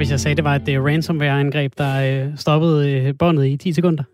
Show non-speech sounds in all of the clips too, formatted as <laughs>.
hvis jeg sagde, det var et uh, ransomware-angreb, der uh, stoppede uh, båndet i 10 sekunder?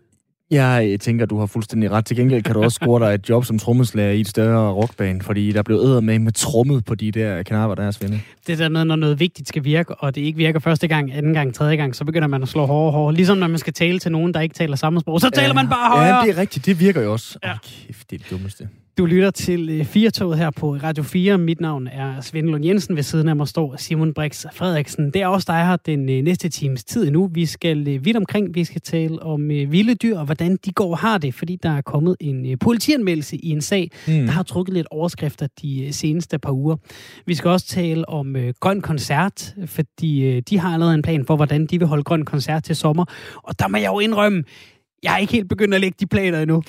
Jeg tænker, du har fuldstændig ret. Til gengæld kan du også score dig et job som trommeslager i et større rockband, fordi der blev æder med med trommet på de der knapper, der er svinde. Det der med, når noget vigtigt skal virke, og det ikke virker første gang, anden gang, tredje gang, så begynder man at slå hårdere hårdere. Ligesom når man skal tale til nogen, der ikke taler samme sprog, så taler ja, man bare højere. Ja, det er rigtigt. Det virker jo også. Ja. Oh, kæft, det er det dummeste. Du lytter til 4 her på Radio 4. Mit navn er Svend Lund Jensen. Ved siden af mig står Simon Brix Frederiksen. Det er også dig her den næste times tid nu. Vi skal vidt omkring. Vi skal tale om vilde dyr og hvordan de går og har det, fordi der er kommet en politianmeldelse i en sag, mm. der har trukket lidt overskrifter de seneste par uger. Vi skal også tale om grøn koncert, fordi de har allerede en plan for, hvordan de vil holde grøn koncert til sommer. Og der må jeg jo indrømme, jeg er ikke helt begyndt at lægge de planer endnu.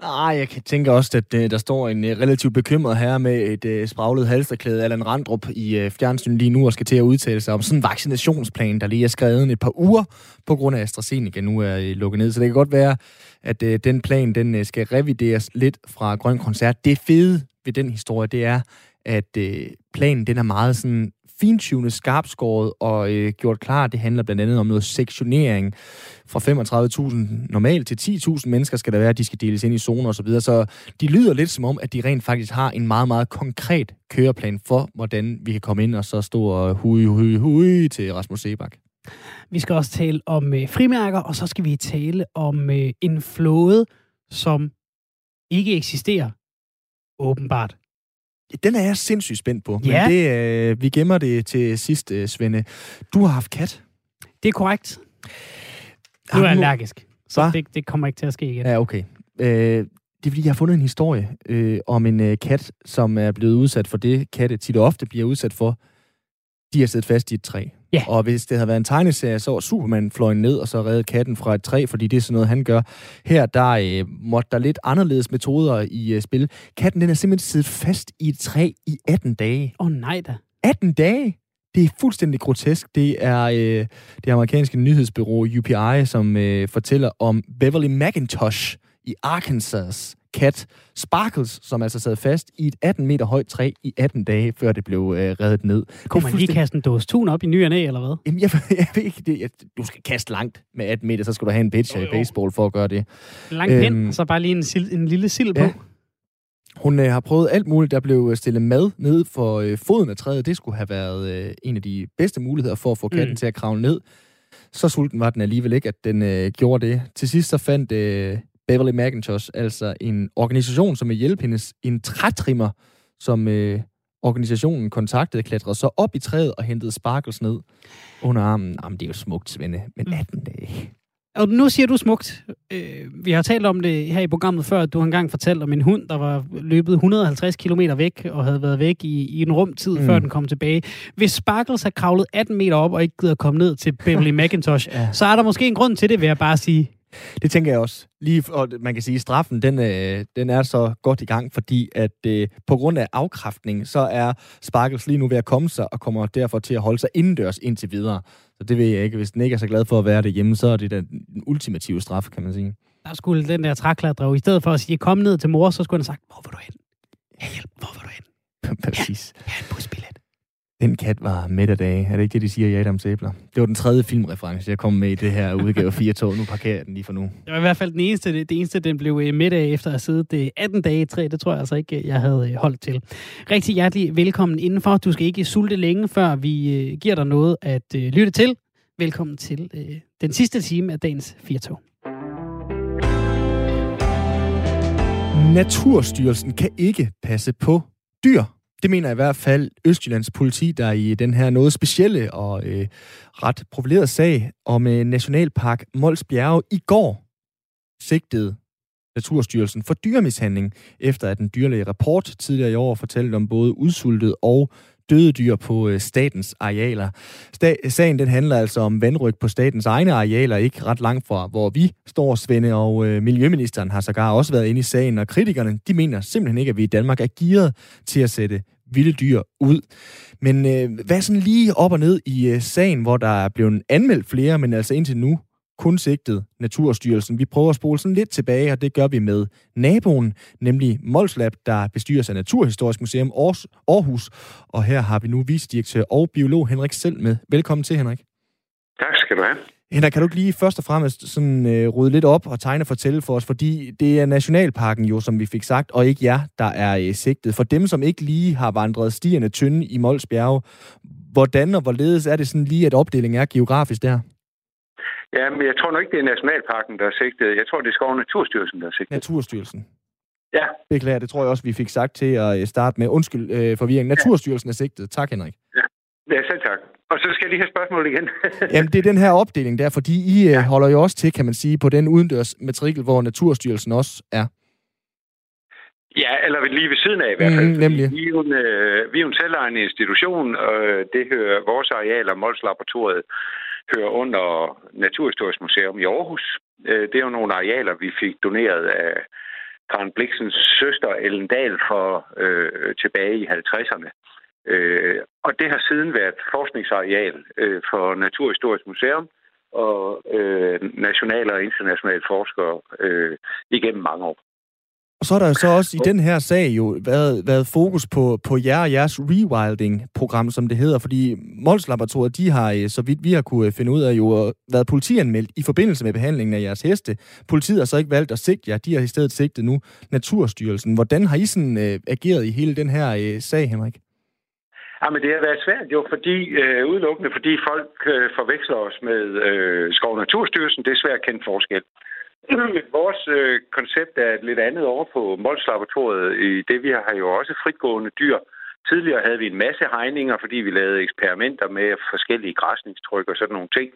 Nej, jeg kan tænke også, at øh, der står en øh, relativt bekymret herre med et øh, spraglet halsterklæde, Allan Randrup, i fjernsynet lige nu og skal til at udtale sig om sådan en vaccinationsplan, der lige er skrevet et par uger på grund af AstraZeneca nu er lukket ned. Så det kan godt være, at den plan den skal revideres lidt fra Grøn Koncert. Det fede ved den historie, det er, at planen den er meget sådan fintunet, skarpskåret og øh, gjort klar. Det handler blandt andet om noget sektionering. Fra 35.000 normalt til 10.000 mennesker skal der være, de skal deles ind i zoner osv. Så, så de lyder lidt som om, at de rent faktisk har en meget, meget konkret køreplan for, hvordan vi kan komme ind og så stå og hui, hui, hui til Rasmus Sebak. Vi skal også tale om øh, frimærker, og så skal vi tale om øh, en flåde, som ikke eksisterer, åbenbart. Den er jeg sindssygt spændt på. Ja. Men det, øh, vi gemmer det til sidst, øh, Svende. Du har haft kat. Det er korrekt. Du er allergisk, så det, det kommer ikke til at ske igen. Ja, okay. Øh, det er fordi, jeg har fundet en historie øh, om en øh, kat, som er blevet udsat for det, katte tit og ofte bliver udsat for. De har siddet fast i et træ. Ja. Og hvis det havde været en tegneserie, så var Superman fløjet ned og så redde katten fra et træ, fordi det er sådan noget, han gør. Her, der øh, måtte der lidt anderledes metoder i øh, spil. Katten, den er simpelthen siddet fast i et træ i 18 dage. Åh oh, nej da. 18 dage? Det er fuldstændig grotesk. Det er øh, det amerikanske nyhedsbyrå UPI, som øh, fortæller om Beverly McIntosh i Arkansas kat Sparkles, som altså sad fast i et 18 meter højt træ i 18 dage, før det blev øh, reddet ned. Kunne man lige kaste en dåse tun op i ny eller hvad? Jamen, jeg, <laughs> jeg ved ikke det. Jeg, du skal kaste langt med 18 meter, så skal du have en pitcher i baseball for at gøre det. Langt øhm, pind, så bare lige en, sil, en lille sild på. Ja. Hun øh, har prøvet alt muligt. Der blev stillet mad ned for øh, foden af træet. Det skulle have været øh, en af de bedste muligheder for at få katten mm. til at kravle ned. Så sulten var den alligevel ikke, at den øh, gjorde det. Til sidst så fandt øh, Beverly McIntosh altså en organisation, som vil hjælpe hendes en trætrimmer, som øh, organisationen kontaktede, klatrede så op i træet og hentede Sparkles ned under armen. Jamen, det er jo smukt, Svende, men 18 dage. Og nu siger du smukt. Øh, vi har talt om det her i programmet før, at du har engang fortalt om en hund, der var løbet 150 km væk og havde været væk i, i en rumtid, mm. før den kom tilbage. Hvis Sparkles har kravlet 18 meter op og ikke gider komme ned til Beverly <laughs> McIntosh, ja. så er der måske en grund til det, vil jeg bare sige. Det tænker jeg også. Lige, og man kan sige, at straffen den, øh, den er så godt i gang, fordi at øh, på grund af afkræftning, så er Sparkles lige nu ved at komme sig, og kommer derfor til at holde sig indendørs indtil videre. Så det ved jeg ikke. Hvis den ikke er så glad for at være derhjemme, så er det den ultimative straf, kan man sige. Der skulle den der trækladre, i stedet for at sige, kom ned til mor, så skulle han have sagt, hvor vil du hen? Hjælp, hvor vil du hen? <laughs> Præcis. Ja, ja, en busbillet. Den kat var midt af dage. Er det ikke det, de siger i Adams Æbler? Det var den tredje filmreference, jeg kom med i det her udgave 4 tog. Nu parkerer jeg den lige for nu. Det var i hvert fald den eneste, det, det eneste den blev midt af efter at have siddet det 18 dage i træ. Det tror jeg altså ikke, jeg havde øh, holdt til. Rigtig hjertelig velkommen indenfor. Du skal ikke sulte længe, før vi øh, giver dig noget at øh, lytte til. Velkommen til øh, den sidste time af dagens 4 tog. Naturstyrelsen kan ikke passe på dyr. Det mener i hvert fald Østjyllands politi, der i den her noget specielle og øh, ret profilerede sag om øh, Nationalpark Mols Bjerge i går sigtede Naturstyrelsen for dyremishandling, efter at en dyrlæge rapport tidligere i år fortalte om både udsultet og døde dyr på øh, statens arealer. Sta- sagen den handler altså om vandryg på statens egne arealer, ikke ret langt fra, hvor vi står, Svende, og øh, Miljøministeren har sågar også været inde i sagen, og kritikerne, de mener simpelthen ikke, at vi i Danmark er gearet til at sætte vilde dyr ud. Men øh, hvad sådan lige op og ned i øh, sagen, hvor der er blevet anmeldt flere, men altså indtil nu kun sigtet Naturstyrelsen. Vi prøver at spole sådan lidt tilbage, og det gør vi med naboen, nemlig Molslab, der bestyres af Naturhistorisk Museum Aarhus. Og her har vi nu vicedirektør og biolog Henrik selv med. Velkommen til, Henrik. Tak skal du have. Henrik, kan du ikke lige først og fremmest sådan, øh, rydde lidt op og tegne og fortælle for os, fordi det er Nationalparken jo, som vi fik sagt, og ikke jer, der er øh, sigtet. For dem, som ikke lige har vandret stierne tynde i Mols Bjerge, hvordan og hvorledes er det sådan lige, at opdelingen er geografisk der? Ja, men jeg tror nok ikke, det er Nationalparken, der er sigtet. Jeg tror, det er Skov Naturstyrelsen, der er sigtet. Naturstyrelsen. Ja. Beklager, det tror jeg også, vi fik sagt til at øh, starte med. Undskyld øh, forvirring. Naturstyrelsen er sigtet. Tak, Henrik. Ja. Ja, selv tak. Og så skal jeg lige have spørgsmål igen. <laughs> Jamen, det er den her opdeling der, fordi I øh, ja. holder jo også til, kan man sige, på den udendørs matrikel, hvor Naturstyrelsen også er. Ja, eller lige ved siden af i hvert fald. Mm, nemlig. Vi er jo en, øh, vi er jo en selvejende institution, og det hører vores arealer, Mols Laboratoriet, hører under Naturhistorisk Museum i Aarhus. Øh, det er jo nogle arealer, vi fik doneret af Karen Bliksens søster Ellen Dahl for øh, tilbage i 50'erne. Øh, og det har siden været forskningsareal øh, for Naturhistorisk Museum og øh, nationale og internationale forskere øh, igennem mange år. Og så er der så også i den her sag jo været, været fokus på, på jer og jeres rewilding-program, som det hedder, fordi Mols Laboratoriet, de har, øh, så vidt vi har kunne finde ud af, jo været politianmeldt i forbindelse med behandlingen af jeres heste. Politiet har så ikke valgt at sigte jer, de har i stedet sigtet nu Naturstyrelsen. Hvordan har I sådan øh, ageret i hele den her øh, sag, Henrik? Ja, men det har været svært jo, fordi øh, udelukkende fordi folk øh, forveksler os med øh, Skov Naturstyrelsen. Det er svært at kende forskel. Vores øh, koncept er et lidt andet over på Mols Laboratoriet, i det vi har jo også fritgående dyr. Tidligere havde vi en masse hegninger, fordi vi lavede eksperimenter med forskellige græsningstryk og sådan nogle ting.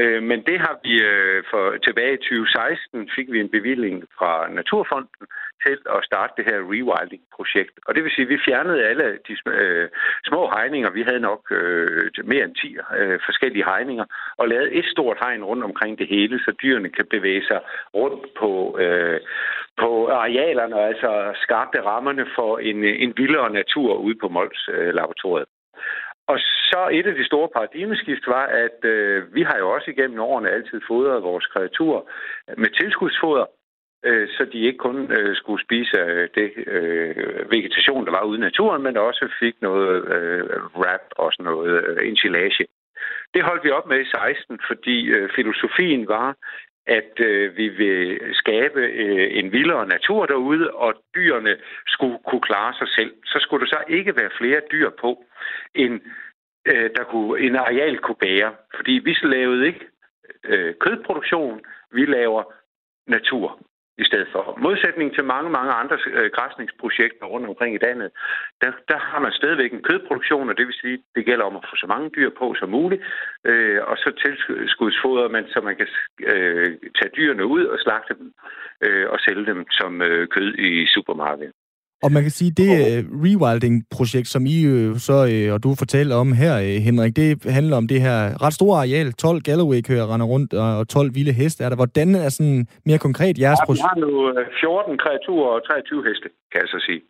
Øh, men det har vi øh, for tilbage i 2016 fik vi en bevilling fra Naturfonden til at starte det her rewilding-projekt. Og det vil sige, at vi fjernede alle de øh, små hegninger. Vi havde nok øh, mere end 10 øh, forskellige hegninger og lavede et stort hegn rundt omkring det hele, så dyrene kan bevæge sig rundt på, øh, på arealerne, altså skabte rammerne for en, en vildere natur ude på Mols-laboratoriet. Øh, og så et af de store paradigmeskift var, at øh, vi har jo også igennem årene altid fodret vores kreaturer med tilskudsfoder, øh, så de ikke kun øh, skulle spise øh, det øh, vegetation, der var ude i naturen, men også fik noget øh, wrap og sådan noget øh, ensilage. Det holdt vi op med i 16, fordi øh, filosofien var, at øh, vi vil skabe øh, en vildere natur derude, og dyrene skulle kunne klare sig selv. Så skulle der så ikke være flere dyr på, en, øh, der kunne, en areal kunne bære. Fordi vi lavede ikke øh, kødproduktion, vi laver natur i stedet for. Modsætning til mange, mange andre øh, græsningsprojekter rundt omkring i landet, der, der har man stadigvæk en kødproduktion, og det vil sige, det gælder om at få så mange dyr på som muligt, øh, og så tilskudsfoder man, så man kan øh, tage dyrene ud og slagte dem øh, og sælge dem som øh, kød i supermarkedet. Og man kan sige, det uh, rewilding-projekt, som I uh, så, uh, og du fortalte om her, uh, Henrik, det handler om det her ret store areal. 12 Galloway-kører render rundt, og 12 vilde heste er der. Hvordan er sådan mere konkret jeres projekt? Ja, vi har nu 14 kreaturer og 23 heste, kan jeg så sige.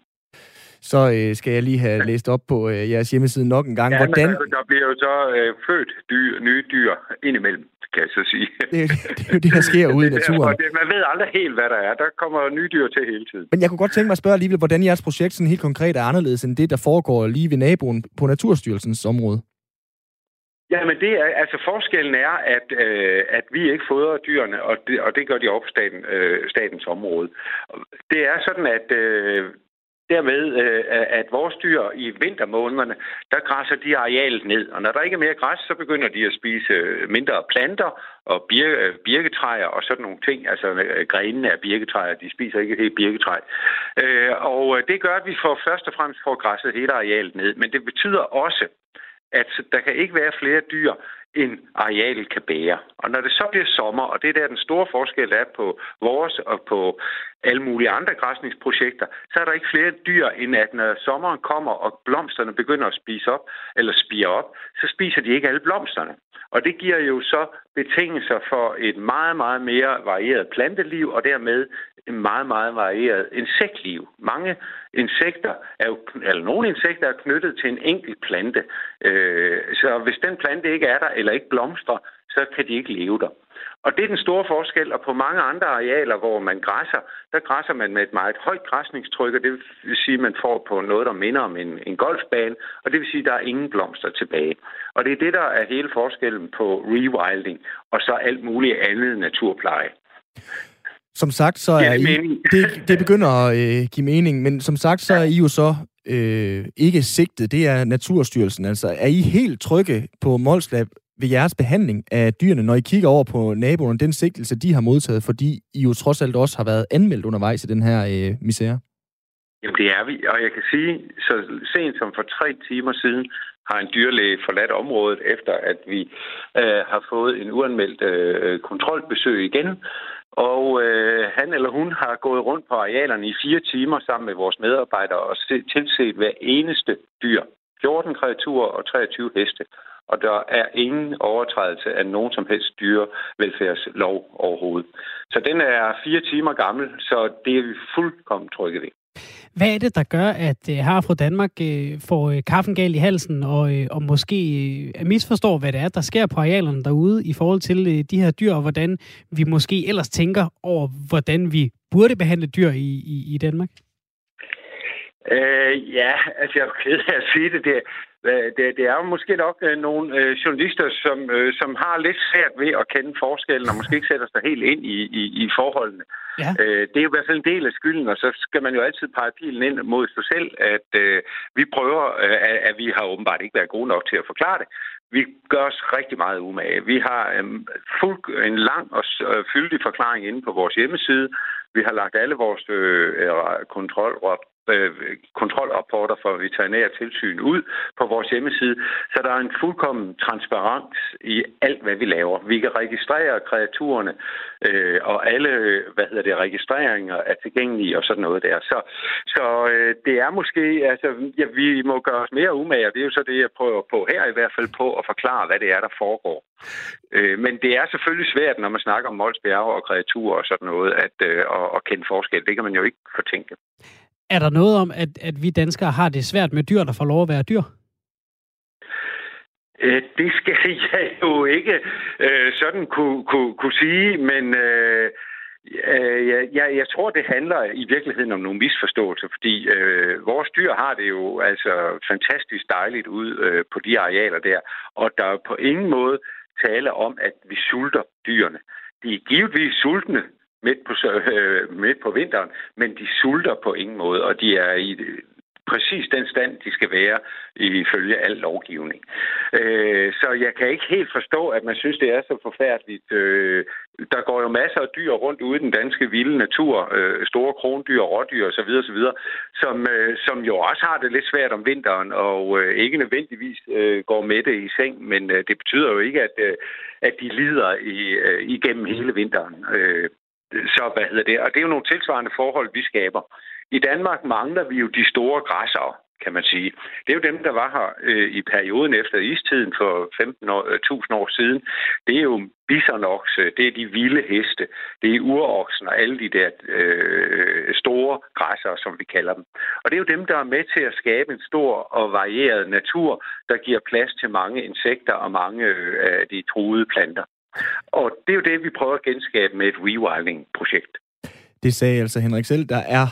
Så uh, skal jeg lige have læst op på uh, jeres hjemmeside nok en gang. Ja, Hvordan... men der, der bliver jo så uh, født dyr, nye dyr indimellem kan jeg så sige. <laughs> Det, det er jo det, der sker <laughs> ude i naturen. Det, man ved aldrig helt, hvad der er. Der kommer nye dyr til hele tiden. Men jeg kunne godt tænke mig at spørge alligevel, hvordan jeres projekt sådan helt konkret er anderledes end det, der foregår lige ved naboen på Naturstyrelsens område. Ja, men det er, altså forskellen er, at, øh, at vi ikke fodrer dyrene, og det, og det gør de op på staten, øh, statens område. Det er sådan, at øh, dermed, øh, at vores dyr i vintermånederne, der græsser de arealet ned. Og når der ikke er mere græs, så begynder de at spise øh, mindre planter og birke, øh, birketræer og sådan nogle ting. Altså øh, grenene af birketræer, de spiser ikke helt birketræ. Og det gør, at vi får først og fremmest får græsset hele arealet ned. Men det betyder også, at der kan ikke være flere dyr, end arealet kan bære. Og når det så bliver sommer, og det er der den store forskel er på vores og på alle mulige andre græsningsprojekter, så er der ikke flere dyr, end at når sommeren kommer, og blomsterne begynder at spise op, eller spire op, så spiser de ikke alle blomsterne. Og det giver jo så betingelser for et meget, meget mere varieret planteliv, og dermed meget, meget varieret insektliv. Mange insekter er jo, eller nogle insekter er knyttet til en enkelt plante. Øh, så hvis den plante ikke er der, eller ikke blomstrer, så kan de ikke leve der. Og det er den store forskel, og på mange andre arealer, hvor man græsser, der græsser man med et meget højt græsningstryk, og det vil sige, at man får på noget, der minder om en, en golfbane, og det vil sige, at der er ingen blomster tilbage. Og det er det, der er hele forskellen på rewilding og så alt muligt andet naturpleje. Som sagt, så er I, det, det begynder at øh, give mening, men som sagt, så er I jo så øh, ikke sigtet. Det er Naturstyrelsen. Altså, er I helt trygge på Molslab ved jeres behandling af dyrene, når I kigger over på naboerne, den sigtelse, de har modtaget, fordi I jo trods alt også har været anmeldt undervejs i den her øh, misære? Jamen, det er vi, og jeg kan sige, så sent som for tre timer siden har en dyrlæge forladt området, efter at vi øh, har fået en uanmeldt øh, kontrolbesøg igen. Og øh, han eller hun har gået rundt på arealerne i fire timer sammen med vores medarbejdere og tilset hver eneste dyr. 14 kreaturer og 23 heste og der er ingen overtrædelse af nogen som helst dyrevelfærdslov overhovedet. Så den er fire timer gammel, så det er vi fuldkommen trygge ved. Hvad er det, der gør, at øh, her fra Danmark øh, får øh, kaffen galt i halsen, og, og måske misforstår, hvad det er, der sker på arealerne derude i forhold til de her dyr, og hvordan vi måske ellers tænker over, hvordan vi burde behandle dyr i, i, i Danmark? Øh, ja, altså jeg er ked af at sige det. Det, det, det er jo måske nok øh, nogle øh, journalister, som, øh, som har lidt svært ved at kende forskellen, og måske ikke sætter sig helt ind i, i, i forholdene. Ja. Øh, det er jo i hvert fald en del af skylden, og så skal man jo altid pege pilen ind mod sig selv, at øh, vi prøver, øh, at, at vi har åbenbart ikke været gode nok til at forklare det. Vi gør os rigtig meget umage. Vi har øh, fuld, en lang og øh, fyldig forklaring inde på vores hjemmeside. Vi har lagt alle vores øh, kontrol øh, kontrolrapporter fra veterinære tilsyn ud på vores hjemmeside, så der er en fuldkommen transparens i alt, hvad vi laver. Vi kan registrere kreaturerne, øh, og alle hvad hedder det, registreringer er tilgængelige og sådan noget der. Så, så øh, det er måske, altså, ja, vi må gøre os mere umage, og det er jo så det, jeg prøver på her i hvert fald på at forklare, hvad det er, der foregår. Øh, men det er selvfølgelig svært, når man snakker om Molsbjerge og kreaturer og sådan noget, at, øh, at, at kende forskel. Det kan man jo ikke fortænke. Er der noget om, at, at vi danskere har det svært med dyr, der får lov at være dyr? Øh, det skal <laughs> jeg jo ikke øh, sådan kunne, kunne, kunne sige, men øh, øh, jeg, jeg, jeg tror, det handler i virkeligheden om nogle misforståelser, fordi øh, vores dyr har det jo altså fantastisk dejligt ud øh, på de arealer der, og der er på ingen måde tale om, at vi sulter dyrene. De er givetvis sultne, midt på, øh, midt på vinteren, men de sulter på ingen måde, og de er i præcis den stand, de skal være ifølge al lovgivning. Øh, så jeg kan ikke helt forstå, at man synes, det er så forfærdeligt. Øh, der går jo masser af dyr rundt ude i den danske vilde natur, øh, store krondyr, rådyr osv., osv., som, øh, som jo også har det lidt svært om vinteren, og øh, ikke nødvendigvis øh, går med det i seng, men øh, det betyder jo ikke, at, øh, at de lider i, øh, igennem hele vinteren. Øh, så hvad hedder det? Og det er jo nogle tilsvarende forhold, vi skaber. I Danmark mangler vi jo de store græsser, kan man sige. Det er jo dem, der var her øh, i perioden efter istiden for 15.000 år, øh, år siden. Det er jo bisonokse, det er de vilde heste, det er uroksen og alle de der øh, store græsser, som vi kalder dem. Og det er jo dem, der er med til at skabe en stor og varieret natur, der giver plads til mange insekter og mange øh, af de truede planter. Og det er jo det, vi prøver at genskabe med et rewilding-projekt. Det sagde altså Henrik selv, der er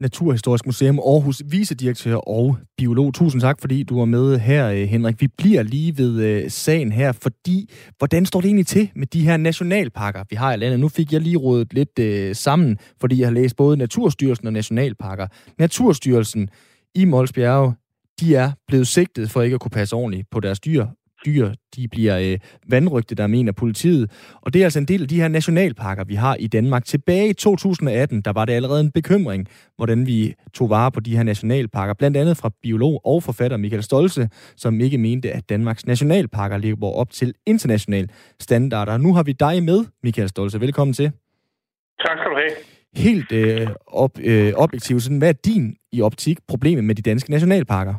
Naturhistorisk Museum Aarhus vicedirektør og biolog. Tusind tak, fordi du var med her, øh, Henrik. Vi bliver lige ved øh, sagen her, fordi hvordan står det egentlig til med de her nationalparker, vi har i landet? Nu fik jeg lige rådet lidt øh, sammen, fordi jeg har læst både Naturstyrelsen og nationalparker. Naturstyrelsen i Molsbjerge, de er blevet sigtet for ikke at kunne passe ordentligt på deres dyr, dyr, de bliver øh, vandrygte, der mener politiet. Og det er altså en del af de her nationalparker, vi har i Danmark. Tilbage i 2018, der var det allerede en bekymring, hvordan vi tog vare på de her nationalparker. Blandt andet fra biolog og forfatter Michael Stolze, som ikke mente, at Danmarks nationalparker lever op til internationale standarder. Nu har vi dig med, Michael Stolze. Velkommen til. Tak skal du have. Helt øh, op, øh, objektivt, sådan, hvad er din i optik problemet med de danske nationalparker?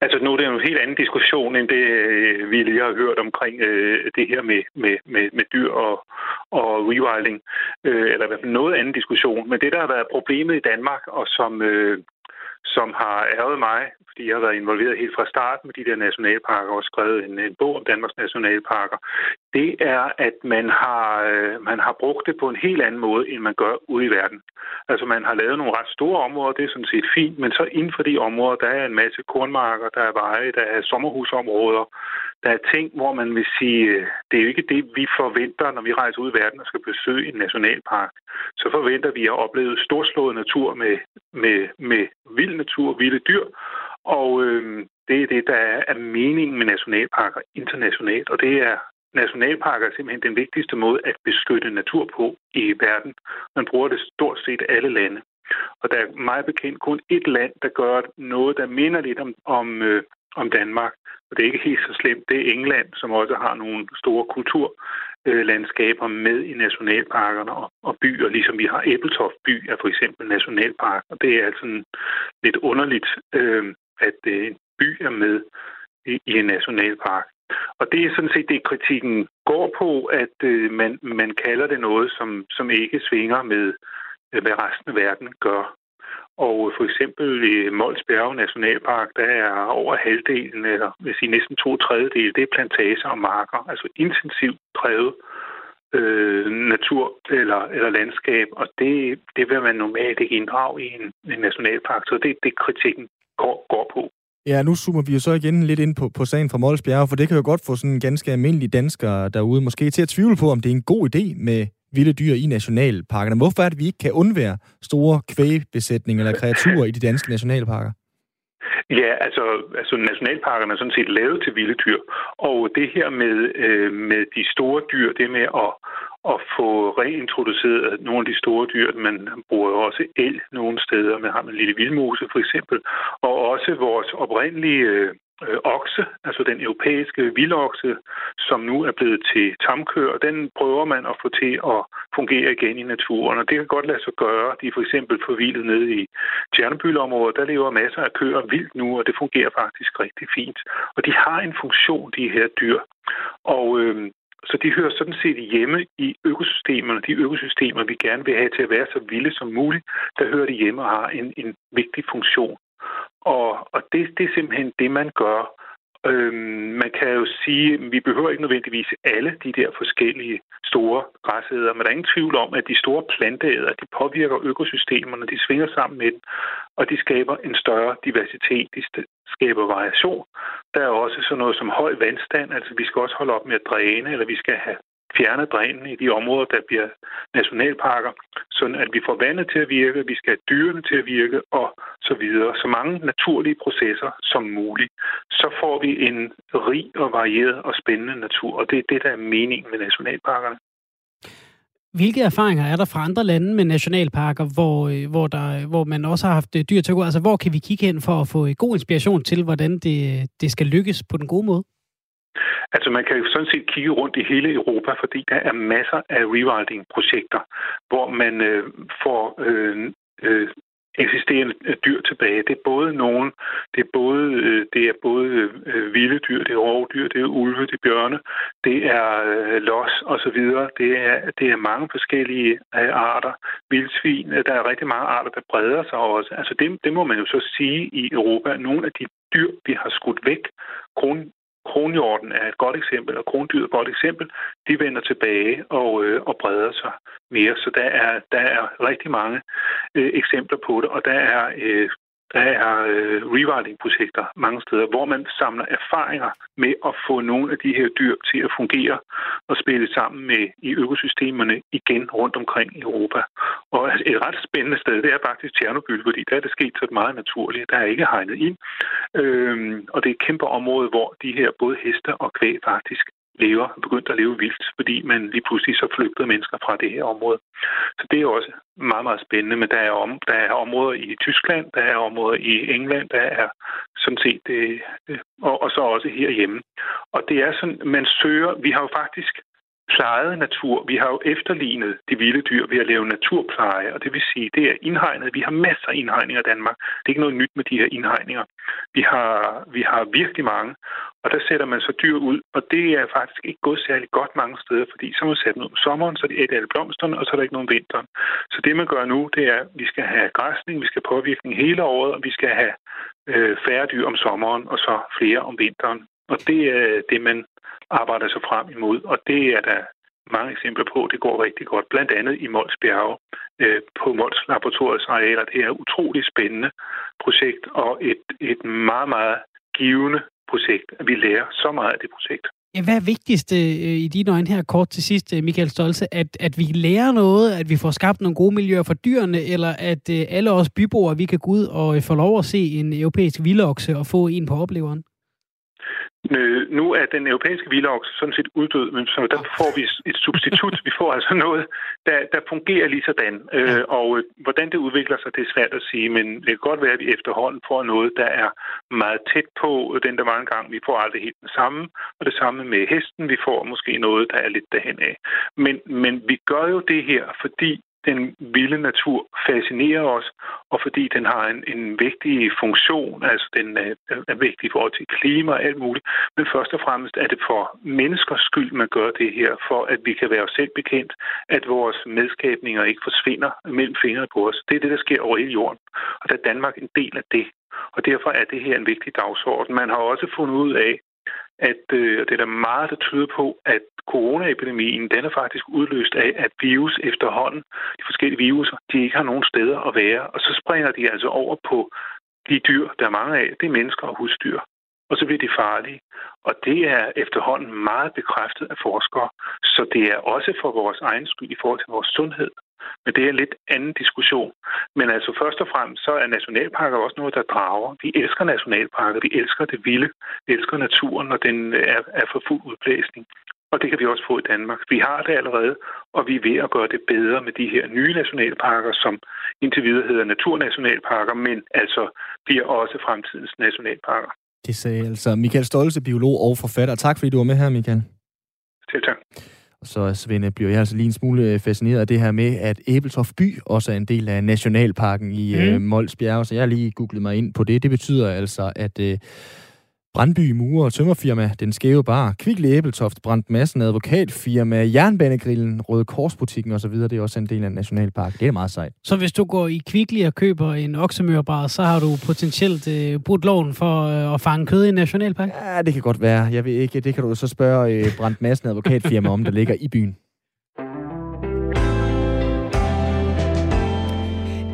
Altså nu er det jo en helt anden diskussion, end det øh, vi lige har hørt omkring øh, det her med, med, med, med dyr og, og rewilding, øh, eller i hvert fald noget anden diskussion. Men det, der har været problemet i Danmark, og som, øh, som har ærget mig, fordi jeg har været involveret helt fra starten med de der nationalparker og skrevet en, en bog om Danmarks nationalparker, det er, at man har, øh, man har brugt det på en helt anden måde, end man gør ude i verden. Altså man har lavet nogle ret store områder, det er sådan set fint, men så inden for de områder, der er en masse kornmarker, der er veje, der er sommerhusområder, der er ting, hvor man vil sige, øh, det er jo ikke det, vi forventer, når vi rejser ud i verden og skal besøge en nationalpark. Så forventer vi at opleve storslået natur med, med, med vild natur, vilde dyr, og øh, det er det, der er meningen med nationalparker internationalt, og det er nationalparker er simpelthen den vigtigste måde at beskytte natur på i verden. Man bruger det stort set alle lande. Og der er meget bekendt kun et land, der gør noget, der minder lidt om, om, øh, om Danmark. Og det er ikke helt så slemt. Det er England, som også har nogle store kulturlandskaber med i nationalparkerne og, og byer, ligesom vi har Æbeltoft by er for eksempel nationalpark. Og det er altså lidt underligt, øh, at en by er med i, i en nationalpark. Og det er sådan set det, kritikken går på, at øh, man, man kalder det noget, som, som ikke svinger med, øh, hvad resten af verden gør. Og for eksempel i Mols Bjerge Nationalpark, der er over halvdelen, eller vil sige næsten to tredjedel, det er plantager og marker, altså intensivt drevet øh, natur eller, eller landskab, og det, det vil man normalt ikke inddrage i en, en nationalpark, så det er det, kritikken går, går på. Ja, nu zoomer vi jo så igen lidt ind på, på sagen fra Mols Bjerge, for det kan jo godt få sådan ganske almindelige danskere derude måske til at tvivle på, om det er en god idé med vilde dyr i nationalparkerne. Hvorfor er det, at vi ikke kan undvære store kvægbesætninger eller kreaturer i de danske nationalparker? Ja, altså, altså nationalparkerne er sådan set lavet til vilde dyr. Og det her med, øh, med de store dyr, det med at, at få reintroduceret nogle af de store dyr. Man bruger jo også el nogle steder. Man har en lille vildmose for eksempel. Og også vores oprindelige øh, okse, altså den europæiske vildokse, som nu er blevet til tamkør, den prøver man at få til at fungere igen i naturen. Og det kan godt lade sig gøre. De er for eksempel forvildet nede i Tjernobyl-området. Der lever masser af køer vildt nu, og det fungerer faktisk rigtig fint. Og de har en funktion, de her dyr. Og øh, så de hører sådan set hjemme i økosystemerne, de økosystemer, vi gerne vil have til at være så vilde som muligt, der hører de hjemme og har en, en vigtig funktion. Og, og det, det er simpelthen det, man gør. Øhm, man kan jo sige, at vi behøver ikke nødvendigvis alle de der forskellige store græsæder, men der er ingen tvivl om, at de store planteæder, de påvirker økosystemerne, de svinger sammen med dem, og de skaber en større diversitet, de skaber variation. Der er også sådan noget som høj vandstand, altså vi skal også holde op med at dræne, eller vi skal have fjerne drænen i de områder, der bliver nationalparker, sådan at vi får vandet til at virke, vi skal have dyrene til at virke og så videre. Så mange naturlige processer som muligt. Så får vi en rig og varieret og spændende natur, og det er det, der er meningen med nationalparkerne. Hvilke erfaringer er der fra andre lande med nationalparker, hvor, øh, hvor, der, hvor man også har haft øh, dyr til at gå? Altså, hvor kan vi kigge hen for at få øh, god inspiration til, hvordan det, det skal lykkes på den gode måde? Altså man kan jo sådan set kigge rundt i hele Europa, fordi der er masser af rewilding-projekter, hvor man øh, får øh, øh, eksisterende øh, dyr tilbage. Det er både nogen, det er både, øh, det er både øh, vilde dyr, det er rovdyr, det er ulve, det er bjørne, det er øh, los og så videre. Det er, det er mange forskellige øh, arter. Vildsvin, øh, der er rigtig mange arter, der breder sig også. Altså det, det må man jo så sige i Europa. Nogle af de dyr, vi har skudt væk, kron, kronhjorten er et godt eksempel, og krondyret er et godt eksempel, de vender tilbage og, øh, og breder sig mere. Så der er, der er rigtig mange øh, eksempler på det, og der er øh, der er øh, rewilding-projekter mange steder, hvor man samler erfaringer med at få nogle af de her dyr til at fungere og spille sammen med i økosystemerne igen rundt omkring i Europa. Og et ret spændende sted, det er faktisk Tjernobyl, fordi der er det sket så meget naturligt. Der er ikke hegnet ind. Øhm, og det er et kæmpe område, hvor de her både heste og kvæg faktisk lever, begyndt at leve vildt, fordi man lige pludselig så flygtede mennesker fra det her område. Så det er også meget, meget spændende, men der er, om, der er områder i Tyskland, der er områder i England, der er sådan set, det, og, og så også herhjemme. Og det er sådan, man søger, vi har jo faktisk plejet natur. Vi har jo efterlignet de vilde dyr ved at lave naturpleje, og det vil sige, det er indhegnet. Vi har masser af indhegninger i Danmark. Det er ikke noget nyt med de her indhegninger. Vi har, vi har virkelig mange, og der sætter man så dyr ud, og det er faktisk ikke gået særlig godt mange steder, fordi så må man sætte ud om sommeren, så er æder et alle blomsterne, og så er der ikke nogen vinter. Så det, man gør nu, det er, at vi skal have græsning, vi skal påvirkning hele året, og vi skal have øh, færre dyr om sommeren, og så flere om vinteren. Og det er det, man arbejder sig frem imod, og det er der mange eksempler på, det går rigtig godt. Blandt andet i Mols Bjerge øh, på Mols Laboratoriets arealer. Det er et utroligt spændende projekt og et, et meget, meget givende projekt. Vi lærer så meget af det projekt. Ja, hvad er vigtigst øh, øh i dine øjne her kort til sidst, øh, Michael Stolze? At, at vi lærer noget, at vi får skabt nogle gode miljøer for dyrene, eller at øh, alle os byboere, vi kan gå ud og øh, få lov at se en europæisk vildokse og få en på opleveren? Øh, nu er den europæiske vildokse sådan set uddød, men så der får vi et substitut. Vi får altså noget, der, der fungerer lige sådan. Øh, og øh, hvordan det udvikler sig, det er svært at sige, men det kan godt være, at vi efterhånden får noget, der er meget tæt på den, der var engang. Vi får aldrig helt den samme, og det samme med hesten. Vi får måske noget, der er lidt derhen af. Men, men vi gør jo det her, fordi den vilde natur fascinerer os, og fordi den har en, en vigtig funktion, altså den øh, er, er vigtig i forhold til klima og alt muligt. Men først og fremmest er det for menneskers skyld, man gør det her, for at vi kan være os selv bekendt, at vores medskabninger ikke forsvinder mellem fingrene på os. Det er det, der sker over hele jorden, og der er Danmark en del af det. Og derfor er det her en vigtig dagsorden. Man har også fundet ud af, at øh, det er der meget, der tyder på, at coronaepidemien, den er faktisk udløst af, at virus efterhånden, de forskellige viruser, de ikke har nogen steder at være, og så springer de altså over på de dyr, der er mange af, det er mennesker og husdyr. Og så bliver de farlige. Og det er efterhånden meget bekræftet af forskere. Så det er også for vores egen skyld i forhold til vores sundhed. Men det er en lidt anden diskussion. Men altså først og fremmest, så er nationalparker også noget, der drager. Vi elsker nationalparker, vi elsker det vilde, vi elsker naturen, når den er, er for fuld udblæsning. Og det kan vi også få i Danmark. Vi har det allerede, og vi er ved at gøre det bedre med de her nye nationalparker, som indtil videre hedder naturnationalparker, men altså bliver også fremtidens nationalparker. Det sagde altså Michael Stolze, biolog og forfatter. Tak fordi du var med her, Michael. Selv tak. Så, Svende, bliver jeg altså lige en smule fascineret af det her med, at Æbeltoft by også er en del af Nationalparken i mm. øh, Mols Bjerge, så jeg har lige googlet mig ind på det. Det betyder altså, at øh, Brandby Mure og Tømmerfirma, Den Skæve Bar, Kvickly Æbeltoft, Brandt Madsen Advokatfirma, Jernbanegrillen, Røde Korsbutikken osv., det er også en del af nationalpark. Det er meget sejt. Så hvis du går i Kvickly og køber en oksemørbar, så har du potentielt øh, brudt loven for øh, at fange kød i nationalpark? Ja, det kan godt være. Jeg ved ikke, det kan du så spørge øh, Brandt Madsen Advokatfirma om, der ligger i byen.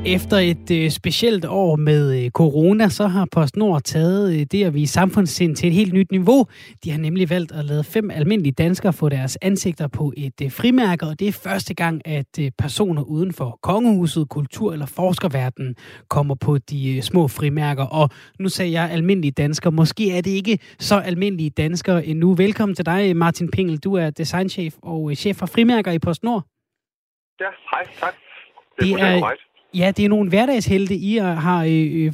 Efter et øh, specielt år med øh, corona, så har PostNord taget øh, det at vise samfundssind til et helt nyt niveau. De har nemlig valgt at lade fem almindelige danskere få deres ansigter på et øh, frimærke, og det er første gang, at øh, personer uden for kongehuset, kultur- eller forskerverdenen kommer på de øh, små frimærker. Og nu sagde jeg almindelige danskere. Måske er det ikke så almindelige danskere endnu. Velkommen til dig, Martin Pingel. Du er designchef og øh, chef for frimærker i PostNord. Ja, hej, tak. Det, det er, er Ja, det er nogle hverdagshelte, I har øh, øh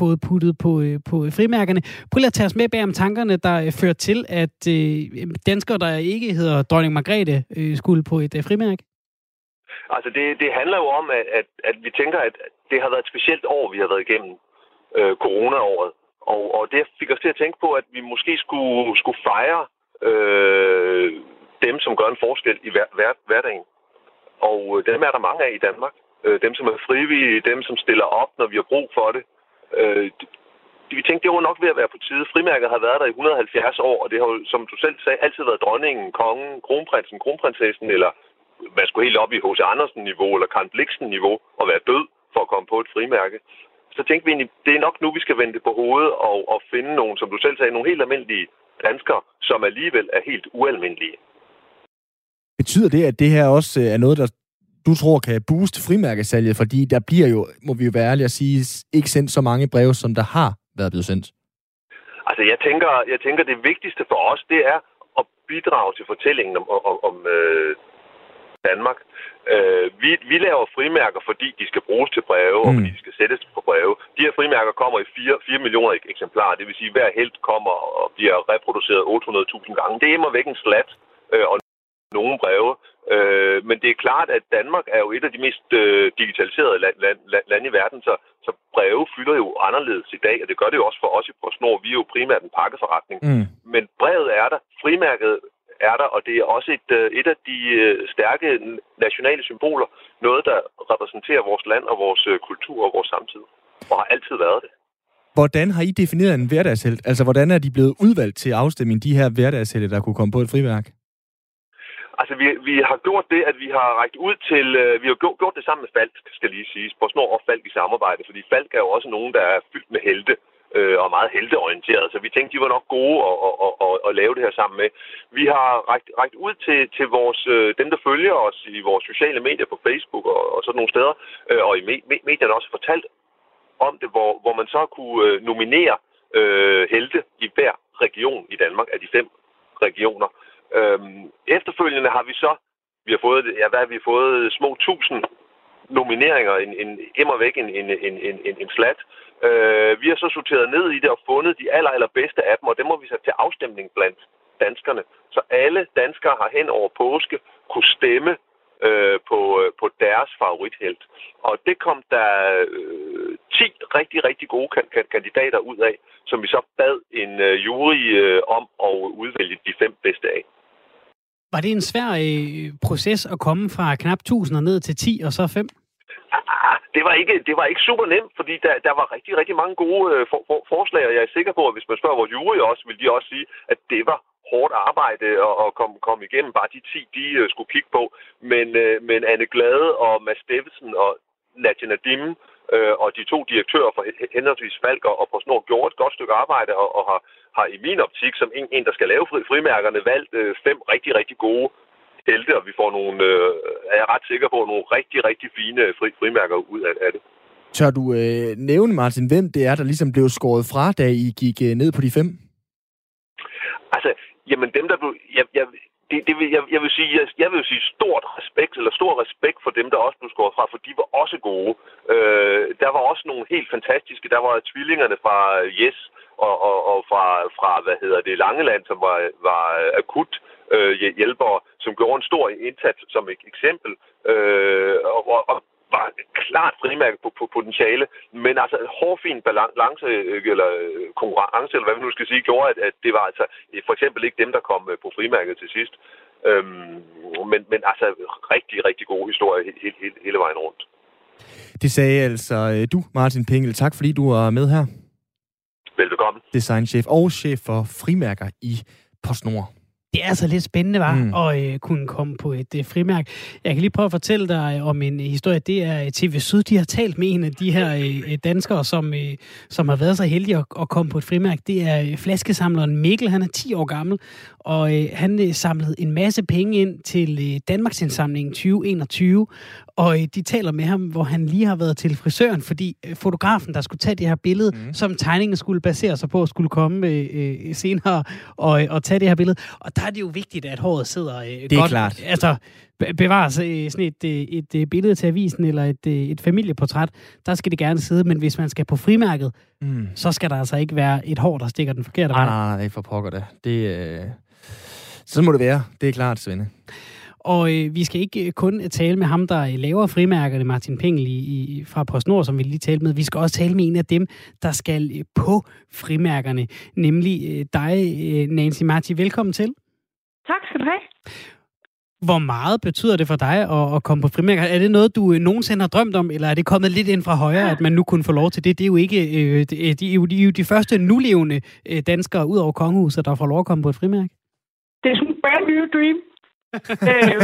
fået puttet på, øh, på frimærkerne. Prøv lige at tage os med bag om tankerne, der øh, fører til, at øh, danskere, der ikke hedder Dronning Margrethe, øh, skulle på et øh, frimærke. Altså, det, det handler jo om, at, at, at vi tænker, at det har været et specielt år, vi har været igennem øh, coronaåret. Og, og det fik os til at tænke på, at vi måske skulle, skulle fejre øh, dem, som gør en forskel i hver, hver, hverdagen. Og øh, dem er der mange af i Danmark øh, dem, som er frivillige, dem, som stiller op, når vi har brug for det. Øh, vi tænkte, det var nok ved at være på tide. Frimærket har været der i 170 år, og det har jo, som du selv sagde, altid været dronningen, kongen, kronprinsen, kronprinsessen, eller man skulle helt op i H.C. Andersen-niveau, eller Karen Bliksen-niveau, og være død for at komme på et frimærke. Så tænkte vi egentlig, det er nok nu, vi skal vende det på hovedet og, og finde nogle, som du selv sagde, nogle helt almindelige danskere, som alligevel er helt ualmindelige. Betyder det, at det her også øh, er noget, der du tror kan booste frimærkesalget, fordi der bliver jo, må vi jo være ærlige at sige, ikke sendt så mange breve, som der har været blevet sendt? Altså, jeg tænker, jeg tænker det vigtigste for os, det er at bidrage til fortællingen om, om, om øh, Danmark. Øh, vi, vi laver frimærker, fordi de skal bruges til breve, mm. og fordi de skal sættes på breve. De her frimærker kommer i 4, 4 millioner eksemplarer, det vil sige, at hver helt kommer og bliver reproduceret 800.000 gange. Det er immer væk en slat, øh, og nogle breve. Øh, men det er klart, at Danmark er jo et af de mest øh, digitaliserede land, land, land, lande i verden, så, så breve fylder jo anderledes i dag, og det gør det jo også for os i PostNord. Vi er jo primært en pakkeforretning. Mm. Men brevet er der, frimærket er der, og det er også et, øh, et af de øh, stærke nationale symboler. Noget, der repræsenterer vores land og vores øh, kultur og vores samtid, og har altid været det. Hvordan har I defineret en hverdagshelt? Altså, hvordan er de blevet udvalgt til afstemning, de her hverdagshelte, der kunne komme på et frimærk? Altså, vi, vi har gjort det, at vi har rækket ud til... Øh, vi har gjort, gjort det sammen med Falk, skal lige sige. På Snor og Falk i samarbejde, fordi Falk er jo også nogen, der er fyldt med helte øh, og meget helteorienteret. Så vi tænkte, de var nok gode at, at, at, at lave det her sammen med. Vi har rækket, rækket ud til, til vores, øh, dem, der følger os i vores sociale medier på Facebook og, og sådan nogle steder, øh, og i me, me, medierne også fortalt om det, hvor, hvor man så kunne øh, nominere øh, helte i hver region i Danmark af de fem regioner. Øhm, efterfølgende har vi så, vi har fået, ja, hvad har vi fået, små tusind nomineringer, en, en immer væk en, en, en, en, en, en slat. Øh, vi har så sorteret ned i det og fundet de aller, aller bedste af dem, og dem må vi sætte til afstemning blandt danskerne. Så alle danskere har hen over påske kunne stemme øh, på, øh, på deres favorithelt. Og det kom der øh, 10 rigtig, rigtig gode kan, kan, kandidater ud af, som vi så bad en øh, jury øh, om at udvælge de fem bedste af. Var det en svær øh, proces at komme fra knap 1000 og ned til 10 og så 5? Ah, det var ikke, det var ikke super nemt, fordi der, der var rigtig, rigtig mange gode øh, for, for, forslag, og jeg er sikker på, at hvis man spørger vores jury også, vil de også sige, at det var hårdt arbejde at, at komme, komme igennem. Bare de 10, de uh, skulle kigge på. Men, uh, men Anne Glade og Mads Steffensen og Nadia Nadim uh, og de to direktører for henholdsvis Falk og PostNord gjorde et godt stykke arbejde og, og har, har i min optik, som en, en der skal lave fri, frimærkerne, valgt uh, fem rigtig, rigtig gode helte, og vi får nogle, uh, er jeg ret sikker på, nogle rigtig, rigtig fine fri, frimærker ud af, af det. Tør du øh, nævne, Martin, hvem det er, der ligesom blev skåret fra, da I gik øh, ned på de fem? Altså, Jamen dem, der blev... Jeg, jeg, det, det vil, jeg, jeg, vil sige, jeg, jeg vil sige stort respekt, eller stor respekt for dem, der også blev skåret fra, for de var også gode. Øh, der var også nogle helt fantastiske. Der var tvillingerne fra øh, Yes og, og, og fra, fra, hvad hedder det, Langeland, som var, var øh, akut øh, hjælpere, som gjorde en stor indsats som et eksempel. Øh, og, og var klart frimærke på, på potentiale, men altså en hårfin balance øh, eller øh, konkurrence, eller hvad vi nu skal sige, gjorde, at, at det var altså for eksempel ikke dem, der kom øh, på frimærket til sidst. Øhm, men, men altså rigtig, rigtig gode historier hele, hele, hele vejen rundt. Det sagde altså du, Martin Pengel. Tak fordi du var med her. Velbekomme. Designchef og chef for frimærker i PostNord. Det er altså lidt spændende, var mm. at øh, kunne komme på et øh, frimærk. Jeg kan lige prøve at fortælle dig om en øh, historie. Det er øh, TV Syd, de har talt med en af de her øh, danskere, som, øh, som har været så heldige at, at komme på et frimærk. Det er øh, flaskesamleren Mikkel, han er 10 år gammel, og øh, han øh, samlede en masse penge ind til øh, Danmarksindsamlingen 2021, og øh, de taler med ham, hvor han lige har været til frisøren, fordi øh, fotografen, der skulle tage det her billede, mm. som tegningen skulle basere sig på, skulle komme øh, øh, senere og, og tage det her billede. Og der er det jo vigtigt, at håret sidder øh, det er godt. klart. Altså, bevares øh, sådan et, øh, et, et billede til avisen eller et, øh, et familieportræt, der skal det gerne sidde, men hvis man skal på frimærket, mm. så skal der altså ikke være et hår, der stikker den forkerte vej. Nej, nej, nej, for pokker det. det øh... Så må det være. Det er klart, Svende. Og øh, vi skal ikke øh, kun tale med ham, der laver frimærkerne, Martin Pengel i, i, fra PostNord, som vi lige talte med. Vi skal også tale med en af dem, der skal øh, på frimærkerne, nemlig øh, dig, øh, Nancy Marti. Velkommen til. Tak skal du have. Hvor meget betyder det for dig at, at komme på frimærker? Er det noget, du øh, nogensinde har drømt om, eller er det kommet lidt ind fra højre, at man nu kunne få lov til det? Det er jo ikke øh, de, de, de, de, de første nulevende øh, danskere ud over kongehuset, der får lov at komme på et frimærke. Det er sådan en brand new dream <laughs> øh,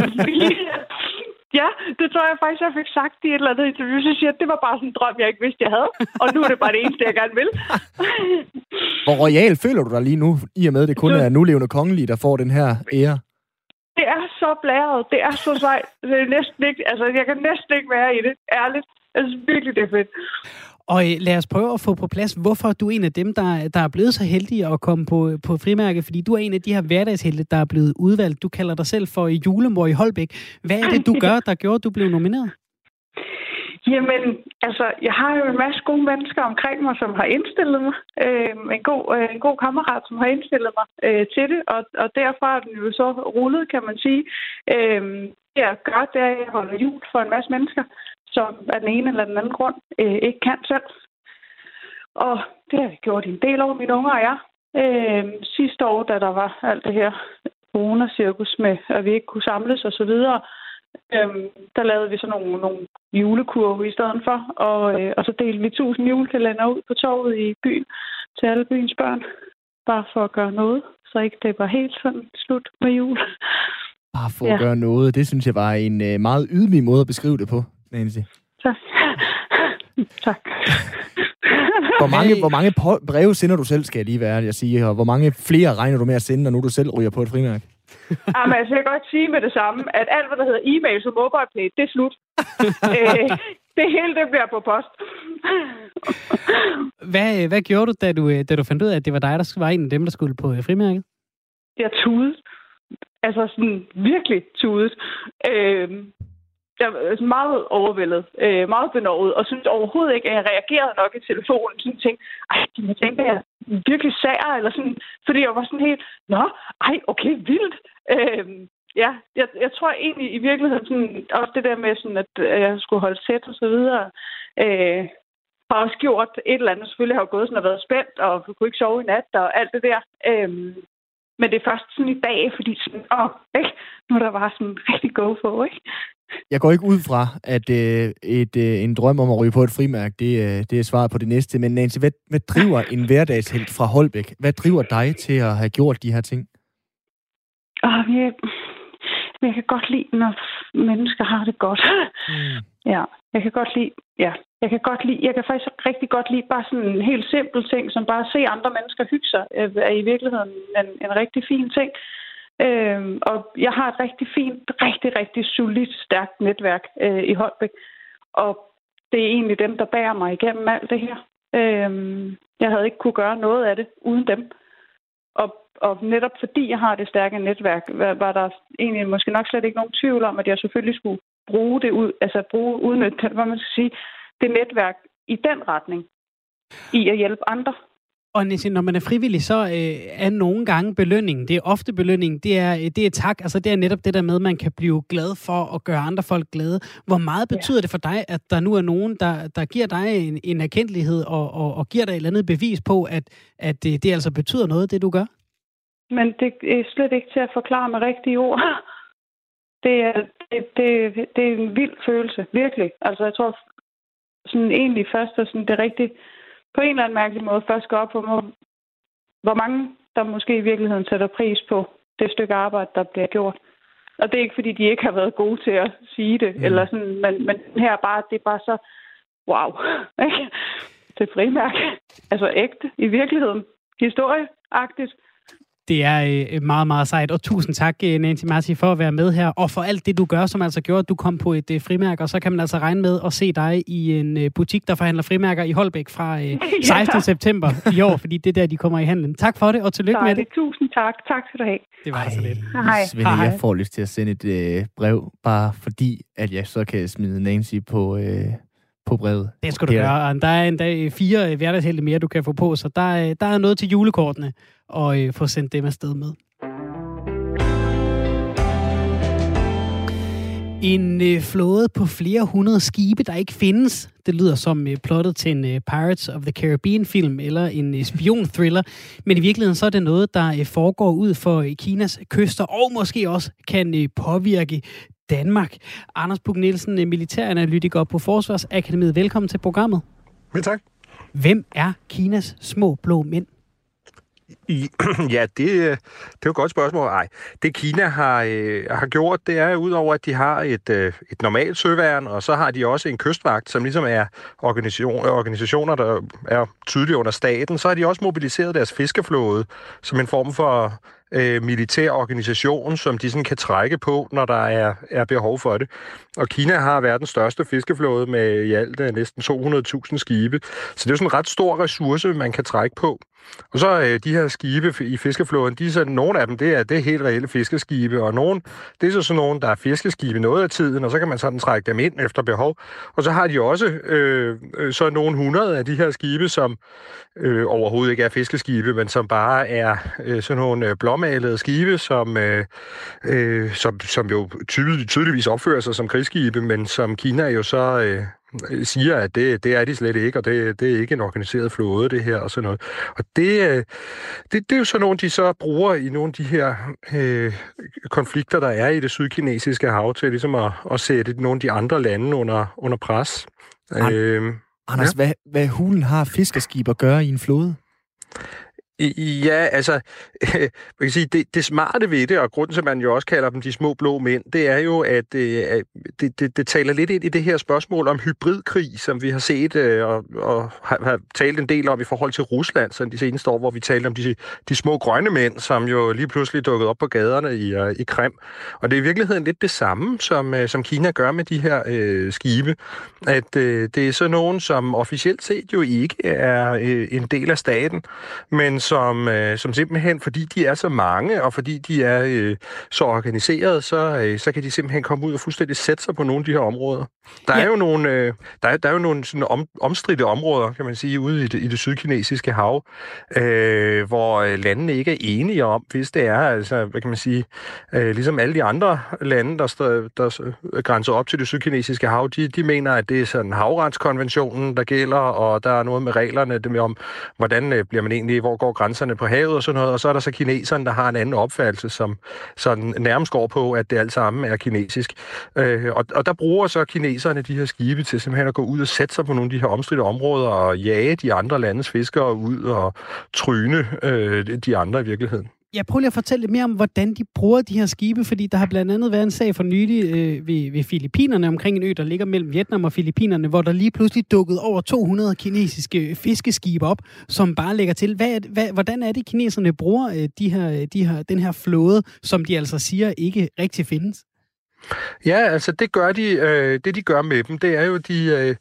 ja, det tror jeg faktisk, jeg fik sagt i et eller andet interview. Så siger at det var bare sådan en drøm, jeg ikke vidste, jeg havde. Og nu er det bare det eneste, jeg gerne vil. Hvor royal føler du dig lige nu, i og med, at det kun er nulevende kongelige, der får den her ære? Det er så blæret. Det er så sejt. Det er næsten ikke, altså, jeg kan næsten ikke være i det. Ærligt. Altså, virkelig, det er fedt. Og øh, lad os prøve at få på plads, hvorfor du er en af dem, der, der er blevet så heldig at komme på, på frimærke, fordi du er en af de her hverdagshelte, der er blevet udvalgt. Du kalder dig selv for julemor i Holbæk. Hvad er det, du <laughs> gør, der gjorde, at du blev nomineret? Jamen, altså, jeg har jo en masse gode mennesker omkring mig, som har indstillet mig. Øh, en, god, øh, en god kammerat, som har indstillet mig øh, til det, og, og derfra er den jo så rullet, kan man sige. Øh, det jeg gør, det er, at jeg holder jul for en masse mennesker som af den ene eller den anden grund øh, ikke kan selv. Og det har vi gjort i en del år, mine unger og jeg. Øh, sidste år, da der var alt det her corona-cirkus med, at vi ikke kunne samles og så videre, øh, der lavede vi så nogle, nogle julekurve i stedet for. Og, øh, og så delte vi tusind julekalender ud på torvet i byen til alle byens børn. Bare for at gøre noget, så ikke det var helt sådan slut med jul. Bare for ja. at gøre noget. Det synes jeg var en øh, meget ydmyg måde at beskrive det på, Nancy. Tak. <laughs> tak. Hvor mange, hvor mange breve sender du selv, skal jeg lige være, jeg sige, og hvor mange flere regner du med at sende, når nu du selv ryger på et frimærke? <laughs> Jamen, altså, jeg kan godt sige med det samme, at alt, hvad der hedder e-mail og mobile pay, det er slut. <laughs> øh, det hele, det bliver på post. <laughs> hvad, hvad gjorde du da, du, da du fandt ud af, at det var dig, der var en af dem, der skulle på frimærket? Jeg tudede. Altså sådan virkelig tudet. Øh, jeg var meget overvældet, øh, meget benovet, og synes overhovedet ikke, at jeg reagerede nok i telefonen. Sådan tænkte, ej, de må tænke, at jeg virkelig sager, eller sådan, fordi jeg var sådan helt, nå, ej, okay, vildt. Øh, ja, jeg, jeg tror egentlig i virkeligheden, sådan, også det der med, sådan, at jeg skulle holde sæt og så videre, øh, har også gjort et eller andet. Selvfølgelig har jeg gået sådan og været spændt, og kunne ikke sove i nat og alt det der. Øh, men det er først sådan i dag, fordi sådan, åh, ikke? nu er der bare sådan rigtig go for, ikke? Jeg går ikke ud fra, at øh, et, øh, en drøm om at ryge på et frimærk, det, øh, det er svaret på det næste. Men Nancy, hvad, hvad driver en hverdagshelt fra Holbæk? Hvad driver dig til at have gjort de her ting? Oh, jeg, jeg kan godt lide, når mennesker har det godt. Mm. Ja, jeg kan godt lide, ja, jeg kan godt lide, jeg kan faktisk rigtig godt lide bare sådan en helt simpel ting, som bare at se andre mennesker hygge sig, øh, er i virkeligheden en, en rigtig fin ting. Øhm, og jeg har et rigtig fint, rigtig, rigtig solidt, stærkt netværk øh, i Holbæk. Og det er egentlig dem, der bærer mig igennem alt det her. Øhm, jeg havde ikke kunne gøre noget af det uden dem. Og, og netop fordi jeg har det stærke netværk, var, var der egentlig måske nok slet ikke nogen tvivl om, at jeg selvfølgelig skulle bruge det ud, altså bruge, udnytte, hvad man skal sige, det netværk i den retning, i at hjælpe andre. Og Nissi, når man er frivillig, så øh, er nogle gange belønningen, det er ofte belønningen, det er, det er tak, altså det er netop det der med, at man kan blive glad for at gøre andre folk glade. Hvor meget betyder ja. det for dig, at der nu er nogen, der, der giver dig en, en erkendelighed og, og, og giver dig et eller andet bevis på, at, at det, det altså betyder noget, det du gør? Men det er slet ikke til at forklare med rigtige ord. <laughs> Det er, det, det, det er en vild følelse, virkelig. Altså jeg tror, sådan egentlig først er sådan det rigtige, på en eller anden mærkelig måde først gå op på mig, hvor mange der måske i virkeligheden sætter pris på det stykke arbejde, der bliver gjort. Og det er ikke, fordi de ikke har været gode til at sige det, mm. eller sådan, men, men her er bare, det er bare så, wow, <laughs> ikke? Det er frimærke. Altså ægte, i virkeligheden. Historieagtigt. Det er øh, meget, meget sejt, og tusind tak, øh, Nancy Marti, for at være med her, og for alt det, du gør, som altså gjorde, at du kom på et øh, frimærke, og så kan man altså regne med at se dig i en butik, der forhandler frimærker i Holbæk fra 16. <laughs> Ja. september i år, fordi det er der, de kommer i handlen. Tak for det, og tillykke tak, med det. Tusind tak. Tak skal du have. Det var altså lidt. Hej. Svende, jeg får lyst til at sende et øh, brev, bare fordi, at jeg så kan smide Nancy på... Øh på brevet. Det skal du ja. gøre. Der er endda fire hverdagshelte mere, du kan få på, så der, der er noget til julekortene, og øh, få sendt dem afsted med. En øh, flåde på flere hundrede skibe, der ikke findes. Det lyder som øh, plottet til en øh, Pirates of the Caribbean-film eller en øh, spion-thriller. Men i virkeligheden så er det noget, der øh, foregår ud for øh, Kinas kyster, og måske også kan øh, påvirke Danmark. Anders Puk Nielsen, øh, militæranalytiker på Forsvarsakademiet. Velkommen til programmet. Ja, tak. Hvem er Kinas små blå mænd? I, <clears throat> ja, det, det er jo et godt spørgsmål. Ej, det Kina har, øh, har gjort, det er udover, at de har et, øh, et normalt søværn, og så har de også en kystvagt, som ligesom er organisation, organisationer, der er tydeligt under staten, så har de også mobiliseret deres fiskeflåde som en form for øh, militær organisation, som de sådan kan trække på, når der er, er behov for det. Og Kina har verdens største fiskeflåde med i alt øh, næsten 200.000 skibe. Så det er sådan en ret stor ressource, man kan trække på. Og så øh, de her skibe i fiskeflåden, de er så, nogle af dem, det er, det er helt reelle fiskeskibe, og nogle, det er så sådan nogle, der er fiskeskibe noget af tiden, og så kan man sådan trække dem ind efter behov. Og så har de også øh, øh så nogle hundrede af de her skibe, som øh, overhovedet ikke er fiskeskibe, men som bare er øh, sådan nogle øh, blåmalede skibe, som, øh, øh, som, som jo tydelig, tydeligvis opfører sig som krigsskibe, men som Kina jo så øh, siger, at det, det er de slet ikke, og det, det er ikke en organiseret flåde, det her og sådan noget. Og det, øh, det, det er jo sådan nogle, de så bruger i nogle af de her øh, konflikter, der er i det sydkinesiske hav, til ligesom at, at sætte nogle af de andre lande under, under pres. Øh, Anders, ja. hvad, hvad hulen har fiskerskib at gøre i en flåde? Ja, altså, <laughs> man kan sige, det, det smarte ved det, og grunden til, at man jo også kalder dem de små blå mænd, det er jo, at øh, det, det, det taler lidt ind i det her spørgsmål om hybridkrig, som vi har set øh, og, og har, har talt en del om i forhold til Rusland, så de seneste år, hvor vi talte om de, de små grønne mænd, som jo lige pludselig dukkede op på gaderne i, øh, i Krim. Og det er i virkeligheden lidt det samme, som, øh, som Kina gør med de her øh, skibe, at øh, det er sådan nogen, som officielt set jo ikke er øh, en del af staten, men som, øh, som simpelthen, fordi de er så mange, og fordi de er øh, så organiseret, så, øh, så kan de simpelthen komme ud og fuldstændig sætte sig på nogle af de her områder. Der ja. er jo nogle, øh, der er, der er jo nogle sådan om, omstridte områder, kan man sige, ude i det, i det sydkinesiske hav, øh, hvor øh, landene ikke er enige om, hvis det er, altså, hvad kan man sige, øh, ligesom alle de andre lande, der, der, der grænser op til det sydkinesiske hav, de, de mener, at det er sådan havretskonventionen, der gælder, og der er noget med reglerne, det med om, hvordan øh, bliver man egentlig, hvor går grænserne på havet og sådan noget, og så er der så kineserne, der har en anden opfattelse, som sådan nærmest går på, at det alt sammen er kinesisk. Øh, og, og der bruger så kineserne de her skibe til simpelthen at gå ud og sætte sig på nogle af de her omstridte områder og jage de andre landes fiskere ud og tryne øh, de andre i virkeligheden. Jeg prøver lige at fortælle lidt mere om, hvordan de bruger de her skibe, fordi der har blandt andet været en sag for nylig øh, ved, ved Filippinerne omkring en ø, der ligger mellem Vietnam og Filippinerne, hvor der lige pludselig dukkede over 200 kinesiske øh, fiskeskibe op, som bare lægger til. Hvad, hvad, hvordan er det, kineserne bruger øh, de her, øh, de her, den her flåde, som de altså siger ikke rigtig findes? Ja, altså det gør de, øh, det de gør med dem, det er jo, de øh,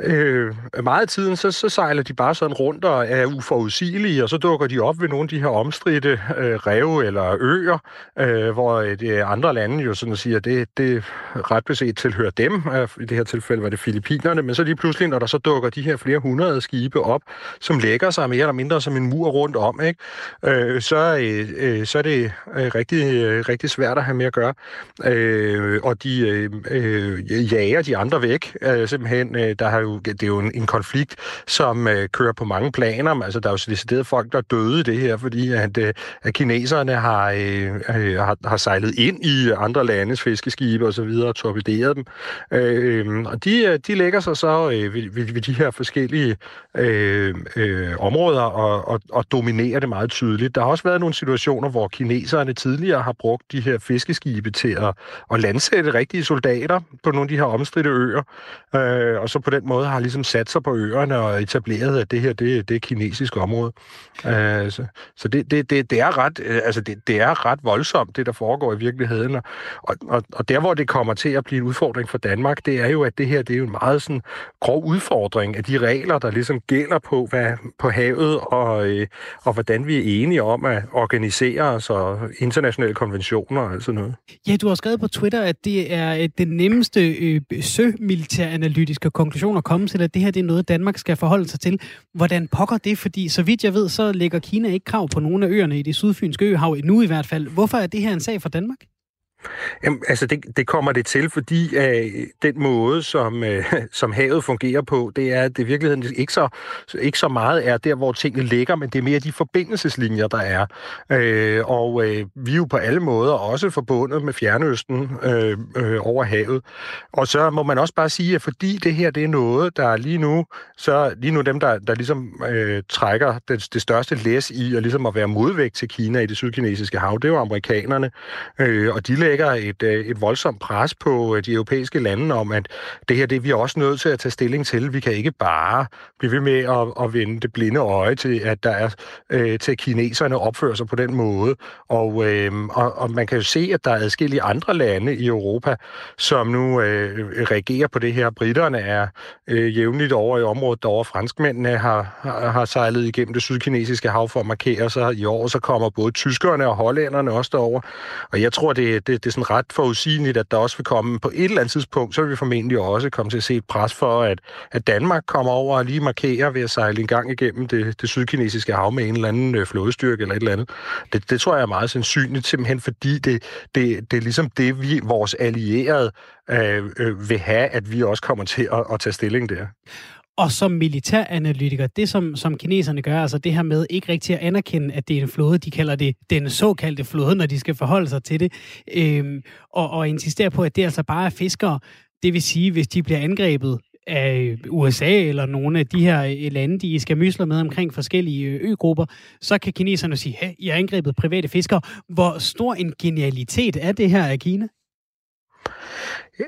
øh, meget af tiden, så, så sejler de bare sådan rundt og er uforudsigelige, og så dukker de op ved nogle af de her omstridte øh, rev eller øer, øh, hvor øh, det andre lande jo sådan siger, det, det ret beset tilhører dem, øh, i det her tilfælde var det Filippinerne, men så lige pludselig, når der så dukker de her flere hundrede skibe op, som lægger sig mere eller mindre som en mur rundt om, ikke? Øh, så, øh, øh så er det øh, rigtig, øh, rigtig svært at have med at gøre. Øh, øh, og de øh, øh, jager de andre væk. Øh, simpelthen, øh, der har jo, det er jo en, en konflikt, som øh, kører på mange planer. Altså, der er jo decideret folk, der er døde i det her, fordi at, øh, at kineserne har, øh, øh, har, har sejlet ind i andre landes fiskeskibe og så videre og torpederet dem. Øh, og de, øh, de lægger sig så øh, ved, ved, ved de her forskellige øh, øh, områder og, og, og dominerer det meget tydeligt. Der har også været nogle situationer, hvor kineserne tidligere har brugt de her fiskeskibe til at, at landsætte rigtige soldater på nogle af de her omstridte øer, øh, og så på den måde har ligesom sat sig på øerne og etableret, at det her det, det er kinesisk område. Øh, så så det, det, det, det, er ret, øh, altså det, det er ret voldsomt, det der foregår i virkeligheden. Og, og, og der, hvor det kommer til at blive en udfordring for Danmark, det er jo, at det her det er jo en meget sådan grov udfordring af de regler, der ligesom gælder på, hvad, på havet, og, øh, og hvordan vi er enige om at organisere os og internationale konventioner og sådan noget. Ja, du har skrevet på Twitter, Twitter, at det er øh, den nemmeste øh, sømilitæranalytiske konklusion at komme til, at det her det er noget, Danmark skal forholde sig til. Hvordan pokker det? Fordi så vidt jeg ved, så lægger Kina ikke krav på nogle af øerne i det sydfynske øhav, endnu i hvert fald. Hvorfor er det her en sag for Danmark? Jamen, altså, det, det kommer det til, fordi øh, den måde, som, øh, som havet fungerer på, det er, at det i virkeligheden ikke så, ikke så meget er der, hvor tingene ligger, men det er mere de forbindelseslinjer, der er. Øh, og øh, vi er jo på alle måder også forbundet med Fjernøsten øh, øh, over havet. Og så må man også bare sige, at fordi det her det er noget, der lige nu, så lige nu dem, der, der ligesom øh, trækker det, det største læs i, og ligesom at være modvægt til Kina i det sydkinesiske hav, det er jo amerikanerne. Øh, og de lægger et, øh, et voldsomt pres på øh, de europæiske lande om, at det her det er vi også nødt til at tage stilling til. Vi kan ikke bare blive ved med at, at vende det blinde øje til, at der er øh, til kineserne opfører sig på den måde. Og, øh, og, og man kan jo se, at der er adskillige andre lande i Europa, som nu øh, reagerer på det her. Britterne er øh, jævnligt over i området derovre. Franskmændene har, har, har sejlet igennem det sydkinesiske hav for at markere sig. I år så kommer både tyskerne og hollænderne også derover. Og jeg tror, det, det det er sådan ret forudsigeligt, at der også vil komme på et eller andet tidspunkt, så vil vi formentlig også komme til at se et pres for, at, at Danmark kommer over og lige markerer ved at sejle en gang igennem det, det sydkinesiske hav med en eller anden øh, flådestyrke eller et eller andet. Det, det tror jeg er meget sandsynligt, simpelthen fordi det, det, det er ligesom det, vi, vores allierede øh, øh, vil have, at vi også kommer til at, at tage stilling der. Og som militæranalytiker, det som, som kineserne gør, altså det her med ikke rigtig at anerkende, at det er en flåde, de kalder det den såkaldte flåde, når de skal forholde sig til det, øhm, og, og insistere på, at det altså bare er fiskere. Det vil sige, hvis de bliver angrebet af USA eller nogle af de her øh, lande, de skal mysle med omkring forskellige øh, øgrupper, så kan kineserne sige, hey, I har angrebet private fiskere. Hvor stor en genialitet er det her af Kina?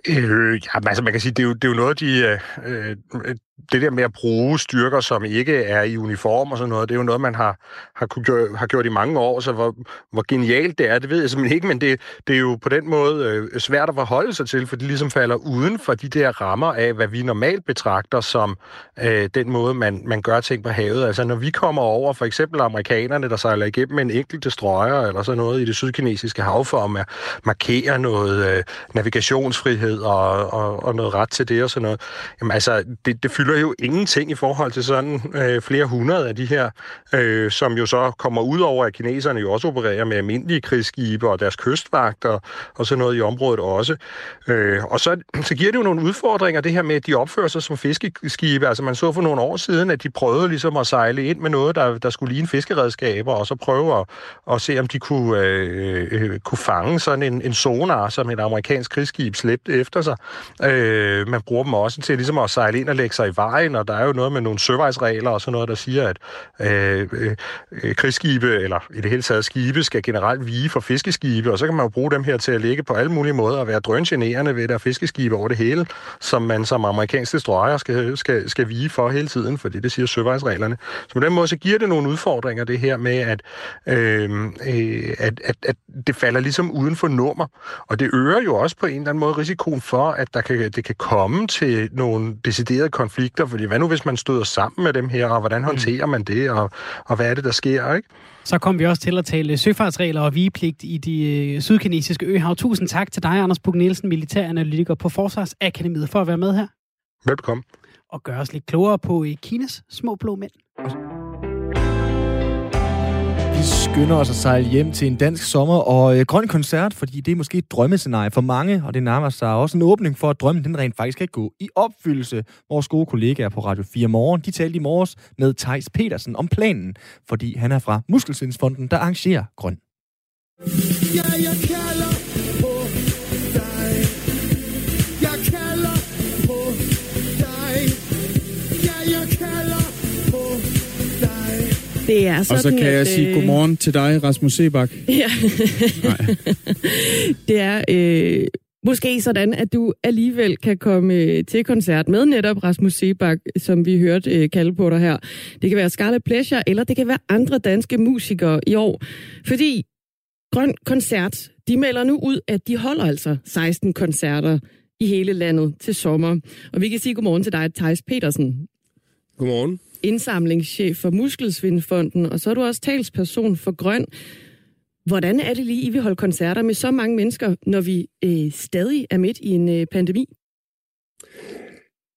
Øh, ja, altså man kan sige, det er jo, det er jo noget, de, øh, øh det der med at bruge styrker, som ikke er i uniform og sådan noget, det er jo noget, man har, har, kunne har gjort i mange år, så hvor, hvor genialt det er, det ved jeg simpelthen ikke, men det, det er jo på den måde øh, svært at forholde sig til, for det ligesom falder uden for de der rammer af, hvad vi normalt betragter som øh, den måde, man, man gør ting på havet. Altså når vi kommer over, for eksempel amerikanerne, der sejler igennem en enkelt destroyer eller sådan noget i det sydkinesiske hav for at markere noget øh, navigationsfrihed og, og, og noget ret til det og sådan noget, jamen altså, det, det fylder jo ingenting i forhold til sådan øh, flere hundrede af de her, øh, som jo så kommer ud over, at kineserne jo også opererer med almindelige krigsskibe og deres kystvagter og sådan noget i området også. Øh, og så, så giver det jo nogle udfordringer, det her med, at de opfører sig som fiskeskibe. Altså man så for nogle år siden, at de prøvede ligesom at sejle ind med noget, der, der skulle ligne fiskeredskaber, og så prøve at, at se, om de kunne, øh, øh, kunne fange sådan en, en sonar, som et amerikansk krigsskib slæbte efter sig. Øh, man bruger dem også til ligesom at sejle ind og lægge sig i vejen, og der er jo noget med nogle søvejsregler og sådan noget, der siger, at øh, øh, krigsskibe, eller i det hele taget skibe, skal generelt vige for fiskeskibe, og så kan man jo bruge dem her til at ligge på alle mulige måder og være drøngenerende ved, der fiskeskibe over det hele, som man som amerikansk destroyer skal, skal, skal vige for hele tiden, fordi det siger søvejsreglerne. Så på den måde, så giver det nogle udfordringer, det her med, at, øh, øh, at, at, at det falder ligesom uden for nummer, og det øger jo også på en eller anden måde risikoen for, at der kan, det kan komme til nogle deciderede konflikter, fordi hvad nu hvis man støder sammen med dem her, og hvordan mm. håndterer man det, og, og hvad er det, der sker, ikke? Så kom vi også til at tale søfartsregler og vigepligt i de øh, sydkinesiske øhav. Tusind tak til dig, Anders Bug Nielsen, militæranalytiker på Forsvarsakademiet, for at være med her. Velkommen. Og gøre os lidt klogere på øh, Kinas små blå mænd skynder os at sejle hjem til en dansk sommer og øh, grøn koncert, fordi det er måske et drømmescenarie for mange, og det nærmer sig også en åbning for, at drømmen den rent faktisk kan gå i opfyldelse. Vores gode kollegaer på Radio 4 Morgen, de talte i morges med Tejs Petersen om planen, fordi han er fra Muskelsindsfonden, der arrangerer grøn. Ja, jeg kalder det er sådan, Og så kan at, jeg sige øh, godmorgen til dig, Rasmus Sebak. Ja. Nej. <laughs> det er øh, måske sådan, at du alligevel kan komme øh, til koncert med netop Rasmus Sebak, som vi hørte øh, kalde på dig her. Det kan være Scarlet Pleasure, eller det kan være andre danske musikere i år. Fordi Grøn Koncert, de melder nu ud, at de holder altså 16 koncerter i hele landet til sommer. Og vi kan sige godmorgen til dig, Thijs Petersen. Godmorgen indsamlingschef for Muskelsvindfonden, og så er du også talsperson for Grøn. Hvordan er det lige, I vil holde koncerter med så mange mennesker, når vi øh, stadig er midt i en øh, pandemi?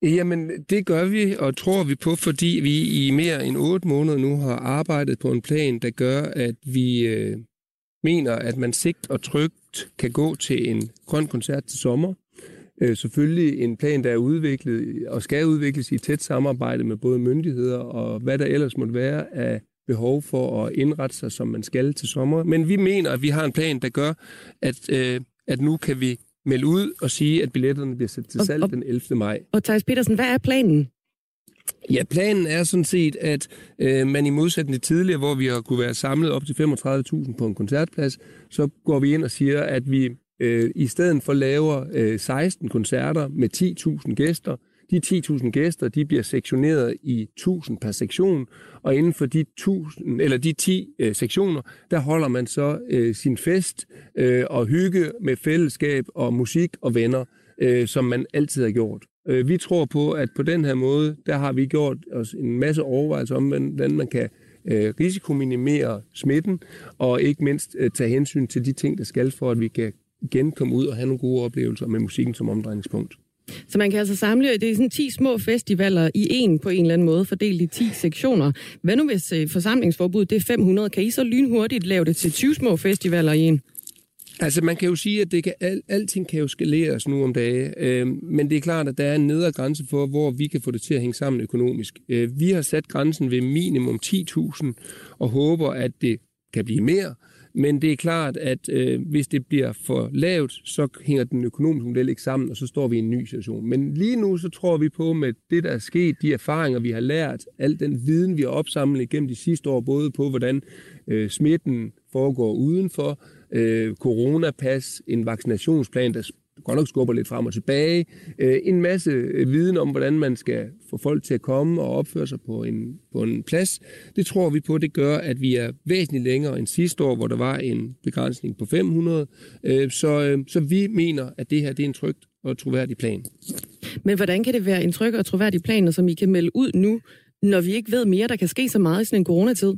Jamen, det gør vi og tror vi på, fordi vi i mere end otte måneder nu har arbejdet på en plan, der gør, at vi øh, mener, at man sigt og trygt kan gå til en grøn koncert til sommer. Øh, selvfølgelig en plan, der er udviklet og skal udvikles i tæt samarbejde med både myndigheder og hvad der ellers måtte være af behov for at indrette sig, som man skal til sommer. Men vi mener, at vi har en plan, der gør, at, øh, at nu kan vi melde ud og sige, at billetterne bliver sat til salg og, og, den 11. maj. Og Thijs Petersen, hvad er planen? Ja, planen er sådan set, at øh, man i modsætning til tidligere, hvor vi har kunne være samlet op til 35.000 på en koncertplads, så går vi ind og siger, at vi øh, i stedet for laver øh, 16 koncerter med 10.000 gæster. De 10.000 gæster, de bliver sektioneret i 1.000 per sektion, og inden for de, 1000, eller de 10 øh, sektioner, der holder man så øh, sin fest øh, og hygge med fællesskab og musik og venner, øh, som man altid har gjort. Øh, vi tror på, at på den her måde, der har vi gjort os en masse overvejelser om, hvordan man kan øh, risikominimere smitten, og ikke mindst øh, tage hensyn til de ting, der skal for, at vi kan igen komme ud og have nogle gode oplevelser med musikken som omdrejningspunkt. Så man kan altså samle, det er sådan 10 små festivaler i en på en eller anden måde, fordelt i 10 sektioner. Hvad nu hvis øh, forsamlingsforbuddet det er 500? Kan I så lynhurtigt lave det til 20 små festivaler i en? Altså man kan jo sige, at det kan, al, alting kan jo skaleres nu om dage, øh, men det er klart, at der er en nedre grænse for, hvor vi kan få det til at hænge sammen økonomisk. Øh, vi har sat grænsen ved minimum 10.000 og håber, at det kan blive mere. Men det er klart, at øh, hvis det bliver for lavt, så hænger den økonomiske model ikke sammen, og så står vi i en ny situation. Men lige nu så tror vi på, med det, der er sket, de erfaringer, vi har lært, al den viden, vi har opsamlet gennem de sidste år, både på, hvordan øh, smitten foregår udenfor, øh, coronapas, en vaccinationsplan, der godt nok skubber lidt frem og tilbage. Øh, en masse øh, viden om, hvordan man skal få folk til at komme og opføre sig på en, på en plads. Det tror vi på, det gør, at vi er væsentligt længere end sidste år, hvor der var en begrænsning på 500. Øh, så, øh, så vi mener, at det her det er en trygt og troværdig plan. Men hvordan kan det være en tryg og troværdig plan, som I kan melde ud nu, når vi ikke ved mere, der kan ske så meget i sådan en coronatid?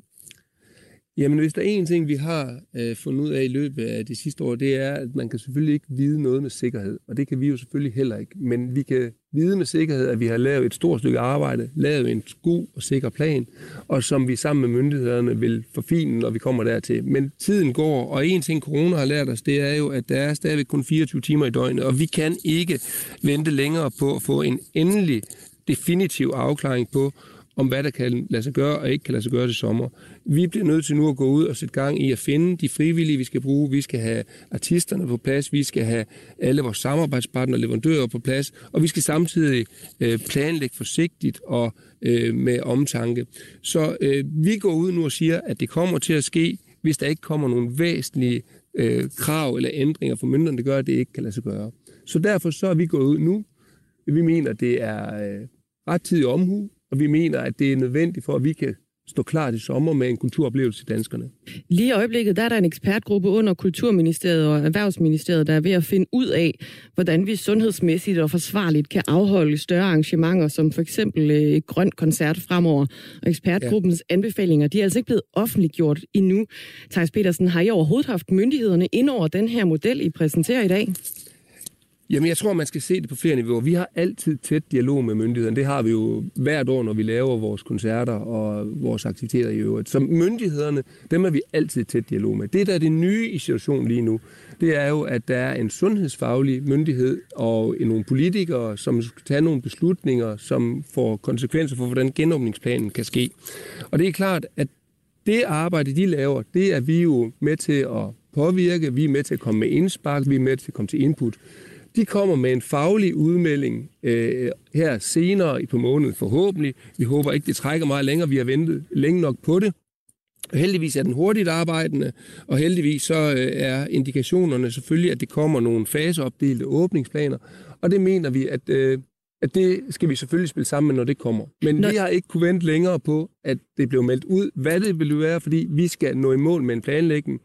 Jamen, hvis der er en ting, vi har øh, fundet ud af i løbet af de sidste år, det er, at man kan selvfølgelig ikke vide noget med sikkerhed. Og det kan vi jo selvfølgelig heller ikke. Men vi kan vide med sikkerhed, at vi har lavet et stort stykke arbejde, lavet en god og sikker plan, og som vi sammen med myndighederne vil forfine, når vi kommer dertil. Men tiden går, og en ting, corona har lært os, det er jo, at der er stadigvæk kun 24 timer i døgnet, og vi kan ikke vente længere på at få en endelig definitiv afklaring på, om hvad der kan lade sig gøre og ikke kan lade sig gøre til sommer. Vi bliver nødt til nu at gå ud og sætte gang i at finde de frivillige, vi skal bruge. Vi skal have artisterne på plads, vi skal have alle vores samarbejdspartnere og leverandører på plads, og vi skal samtidig øh, planlægge forsigtigt og øh, med omtanke. Så øh, vi går ud nu og siger, at det kommer til at ske, hvis der ikke kommer nogle væsentlige øh, krav eller ændringer for myndighederne, der gør, at det ikke kan lade sig gøre. Så derfor så er vi gået ud nu. Vi mener, det er øh, ret tid omhu og vi mener, at det er nødvendigt for, at vi kan stå klar til sommer med en kulturoplevelse til danskerne. Lige i øjeblikket der er der en ekspertgruppe under Kulturministeriet og Erhvervsministeriet, der er ved at finde ud af, hvordan vi sundhedsmæssigt og forsvarligt kan afholde større arrangementer, som for eksempel øh, et grønt koncert fremover. Og ekspertgruppens ja. anbefalinger, de er altså ikke blevet offentliggjort endnu. Thijs Petersen, har I overhovedet haft myndighederne ind over den her model, I præsenterer i dag? Jamen, jeg tror, man skal se det på flere niveauer. Vi har altid tæt dialog med myndighederne. Det har vi jo hvert år, når vi laver vores koncerter og vores aktiviteter i øvrigt. Så myndighederne, dem er vi altid tæt dialog med. Det, der er det nye i situationen lige nu, det er jo, at der er en sundhedsfaglig myndighed og nogle politikere, som skal tage nogle beslutninger, som får konsekvenser for, hvordan genåbningsplanen kan ske. Og det er klart, at det arbejde, de laver, det er vi jo med til at påvirke, vi er med til at komme med indspark, vi er med til at komme til input. De kommer med en faglig udmelding øh, her senere på måneden forhåbentlig. Vi håber ikke, det trækker meget længere. Vi har ventet længe nok på det. Heldigvis er den hurtigt arbejdende, og heldigvis så øh, er indikationerne selvfølgelig, at det kommer nogle faseopdelte åbningsplaner. Og det mener vi, at, øh, at det skal vi selvfølgelig spille sammen når det kommer. Men Nå... vi har ikke kunne vente længere på, at det blev meldt ud, hvad det vil være, fordi vi skal nå i mål med en planlægning,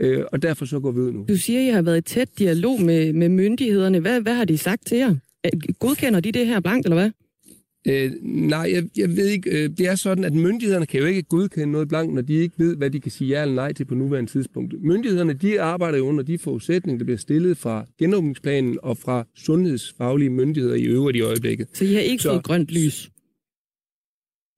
Øh, og derfor så går vi ud nu. Du siger, at I har været i tæt dialog med, med myndighederne. Hvad, hvad har de sagt til jer? Godkender de det her blankt, eller hvad? Øh, nej, jeg, jeg ved ikke. Øh, det er sådan, at myndighederne kan jo ikke godkende noget blankt, når de ikke ved, hvad de kan sige ja eller nej til på nuværende tidspunkt. Myndighederne, de arbejder jo under de forudsætninger, der bliver stillet fra genåbningsplanen og fra sundhedsfaglige myndigheder i øvrigt i øjeblikket. Så I har ikke så, fået grønt lys?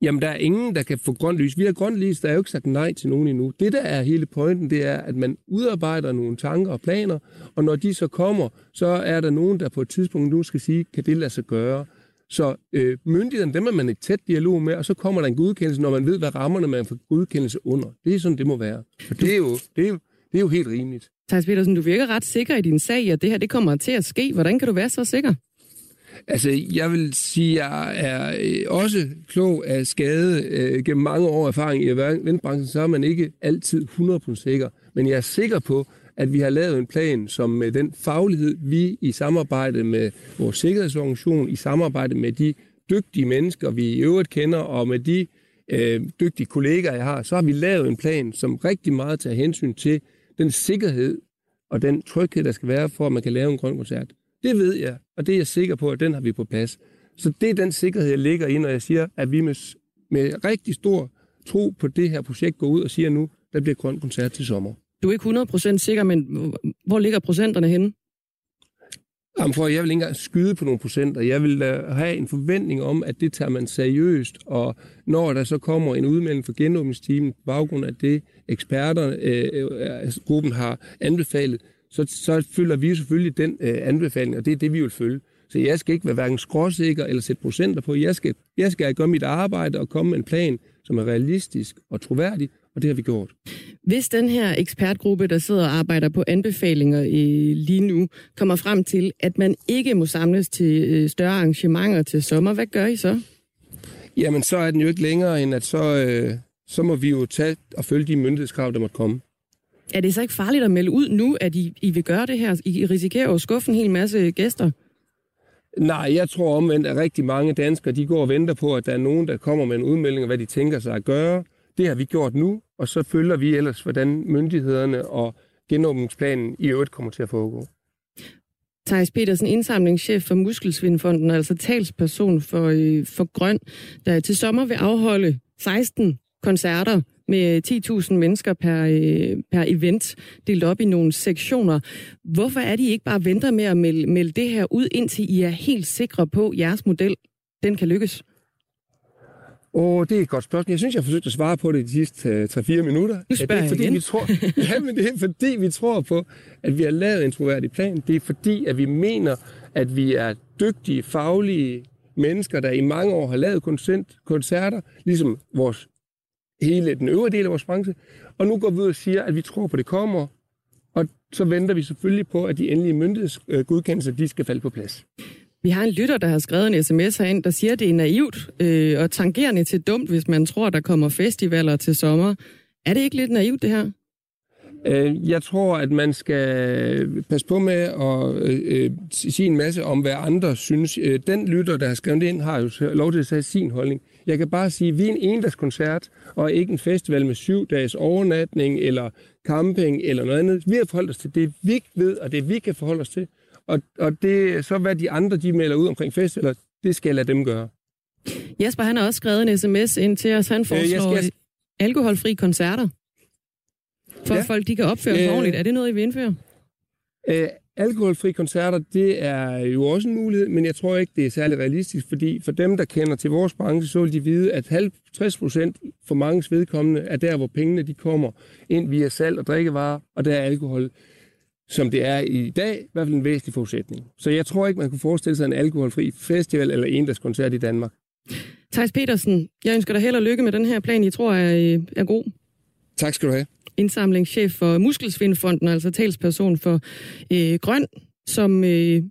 Jamen, der er ingen, der kan få grønt lys. Vi har grønt lys, der er jo ikke sagt nej til nogen endnu. Det, der er hele pointen, det er, at man udarbejder nogle tanker og planer, og når de så kommer, så er der nogen, der på et tidspunkt nu skal sige, kan det lade sig gøre? Så øh, myndighederne, dem er man i tæt dialog med, og så kommer der en godkendelse, når man ved, hvad rammerne man får godkendelse under. Det er sådan, det må være. For det er jo, det er jo, det er jo helt rimeligt. Thijs Petersen, du virker ret sikker i din sag, at det her det kommer til at ske. Hvordan kan du være så sikker? Altså, jeg vil sige, at jeg er øh, også klog af skade øh, gennem mange år erfaring i eventbranchen, så er man ikke altid 100% sikker. Men jeg er sikker på, at vi har lavet en plan, som med den faglighed, vi i samarbejde med vores sikkerhedsorganisation, i samarbejde med de dygtige mennesker, vi i øvrigt kender, og med de øh, dygtige kollegaer, jeg har, så har vi lavet en plan, som rigtig meget tager hensyn til den sikkerhed og den tryghed, der skal være for, at man kan lave en grøn koncert. Det ved jeg, og det er jeg sikker på, at den har vi på plads. Så det er den sikkerhed, jeg ligger i, når jeg siger, at vi med, med rigtig stor tro på det her projekt går ud og siger nu, der bliver grøn koncert til sommer. Du er ikke 100% sikker, men Hvor ligger procenterne henne? Jamen for, jeg vil ikke engang skyde på nogle procenter. Jeg vil have en forventning om, at det tager man seriøst, og når der så kommer en udmelding fra genåbningsteamen på baggrund af det, eksperterne, øh, øh, gruppen har anbefalet, så, så følger vi selvfølgelig den øh, anbefaling, og det er det, vi vil følge. Så jeg skal ikke være hverken skråsikker eller sætte procenter på. Jeg skal, jeg skal gøre mit arbejde og komme med en plan, som er realistisk og troværdig, og det har vi gjort. Hvis den her ekspertgruppe, der sidder og arbejder på anbefalinger øh, lige nu, kommer frem til, at man ikke må samles til øh, større arrangementer til sommer, hvad gør I så? Jamen, så er den jo ikke længere, end at så, øh, så må vi jo tage og følge de myndighedskrav, der måtte komme. Er det så ikke farligt at melde ud nu, at I, I vil gøre det her? I risikerer jo at skuffe en hel masse gæster. Nej, jeg tror omvendt, at rigtig mange danskere de går og venter på, at der er nogen, der kommer med en udmelding af, hvad de tænker sig at gøre. Det har vi gjort nu, og så følger vi ellers, hvordan myndighederne og genåbningsplanen i øvrigt kommer til at foregå. Thijs Petersen, indsamlingschef for Muskelsvindfonden, altså talsperson for, øh, for Grøn, der til sommer vil afholde 16 koncerter med 10.000 mennesker per, øh, per event, delt op i nogle sektioner. Hvorfor er de ikke bare venter med at melde, melde det her ud, indtil I er helt sikre på, at jeres model den kan lykkes? Åh, det er et godt spørgsmål. Jeg synes, jeg har forsøgt at svare på det de sidste 3-4 øh, minutter. Du spørger ja, det er, fordi, igen. vi tror, <laughs> ja, men det er fordi, vi tror på, at vi har lavet en troværdig plan. Det er fordi, at vi mener, at vi er dygtige, faglige mennesker, der i mange år har lavet koncerter, ligesom vores hele den øvrige del af vores branche. Og nu går vi ud og siger, at vi tror på, at det kommer. Og så venter vi selvfølgelig på, at de endelige myndighedsgodkendelser, de skal falde på plads. Vi har en lytter, der har skrevet en sms herind, der siger, at det er naivt øh, og tangerende til dumt, hvis man tror, der kommer festivaler til sommer. Er det ikke lidt naivt, det her? Øh, jeg tror, at man skal passe på med at øh, sige en masse om, hvad andre synes. Øh, den lytter, der har skrevet ind, har jo lov til at sige sin holdning. Jeg kan bare sige, at vi er en endagskoncert, og ikke en festival med syv dages overnatning, eller camping, eller noget andet. Vi har forholdt os til det, vi ved, og det vi kan forholde os til. Og, og det, så hvad de andre, de melder ud omkring festivaler, det skal jeg lade dem gøre. Jesper, han har også skrevet en sms ind til os. Han foreslår øh, skal... alkoholfri koncerter. For ja. at folk de kan opføre sig øh, ordentligt. Er det noget, I vil indføre? Øh, alkoholfri koncerter, det er jo også en mulighed, men jeg tror ikke, det er særlig realistisk, fordi for dem, der kender til vores branche, så vil de vide, at 50 procent for mange vedkommende er der, hvor pengene de kommer ind via salg og drikkevarer, og der er alkohol som det er i dag, i hvert fald en væsentlig forudsætning. Så jeg tror ikke, man kunne forestille sig en alkoholfri festival eller endagskoncert i Danmark. Thijs Petersen, jeg ønsker dig held og lykke med den her plan, I tror er, er god. Tak skal du have. Indsamlingschef for Muskelsvindfonden, altså talsperson for øh, Grøn, som øh,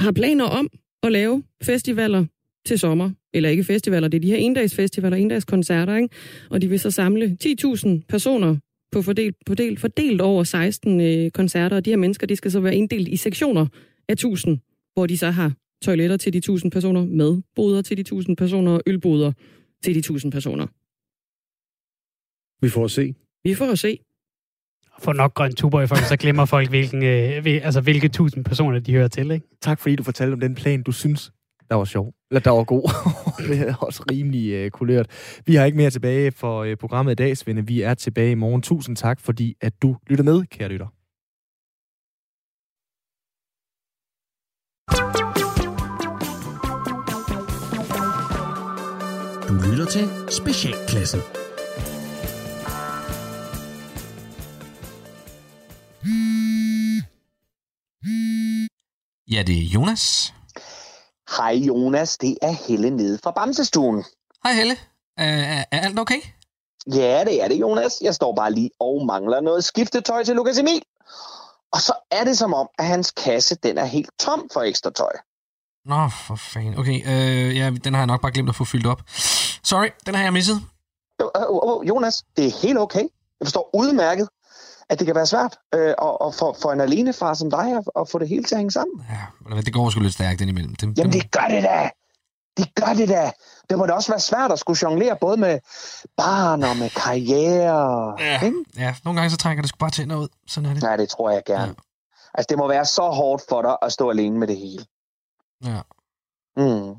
har planer om at lave festivaler til sommer. Eller ikke festivaler, det er de her endagsfestivaler, endagskoncerter, ikke? Og de vil så samle 10.000 personer på fordelt, fordelt, fordelt over 16 øh, koncerter, og de her mennesker, de skal så være inddelt i sektioner af 1000, hvor de så har toiletter til de 1000 personer, med boder til de 1000 personer og ølboder til de 1000 personer. Vi får at se. Vi får at se. For nok grøn tuber i folk, så glemmer folk, hvilken, øh, altså, hvilke tusind personer de hører til. Ikke? Tak fordi du fortalte om den plan, du synes, der var sjov. Eller der var god. <laughs> det er også rimelig øh, kulørt. Vi har ikke mere tilbage for øh, programmet i dag, Svende. Vi er tilbage i morgen. Tusind tak, fordi at du lytter med, kære lytter. Du lytter til Specialklassen. Ja, det er Jonas. Hej Jonas, det er Helle nede fra Bamsestuen. Hej Helle. Er, er alt okay? Ja, det er det Jonas. Jeg står bare lige og mangler noget skiftetøj til Lukas Emil. Og så er det som om, at hans kasse den er helt tom for ekstra tøj. Nå, for fanden. Okay, øh, ja, den har jeg nok bare glemt at få fyldt op. Sorry, den har jeg misset. Uh, uh, Jonas, det er helt okay. Jeg forstår udmærket, at det kan være svært øh, og, og for, for en alenefar som dig at, at få det hele til at hænge sammen. Ja, det går sgu lidt stærkt indimellem. Det, Jamen, det gør det da! Det gør det da! Det må da også være svært at skulle jonglere både med barn og med karriere. Ja, ikke? ja nogle gange så trænger det sgu bare tænder ud. Sådan er det. Nej, det tror jeg gerne. Ja. Altså, det må være så hårdt for dig at stå alene med det hele. Ja. Mm.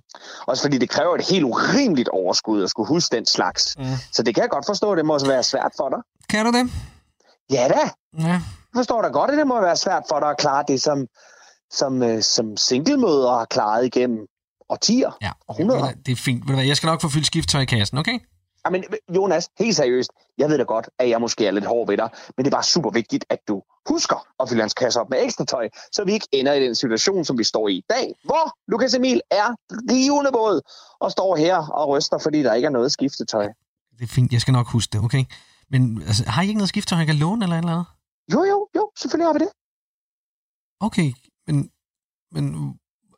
Også fordi det kræver et helt urimeligt overskud at skulle huske den slags. Mm. Så det kan jeg godt forstå, det må også være svært for dig. Kan du det? Ja da. Ja. Jeg forstår da godt, at det må være svært for dig at klare det, som, som, øh, som singlemøder har klaret igennem årtier. Ja, Århundreder. Du hvad, det er fint. Ved du hvad, Jeg skal nok få fyldt skifttøj i kassen, okay? Jamen, Jonas, helt seriøst, jeg ved da godt, at jeg måske er lidt hård ved dig, men det er bare super vigtigt, at du husker at fylde hans kasse op med ekstra tøj, så vi ikke ender i den situation, som vi står i i dag, hvor Lukas Emil er rivende båd og står her og ryster, fordi der ikke er noget skiftetøj. Det er fint. Jeg skal nok huske det, okay? Men altså, har I ikke noget skifttøj, jeg kan låne eller et eller andet? Jo, jo, jo, selvfølgelig har vi det. Okay, men... Men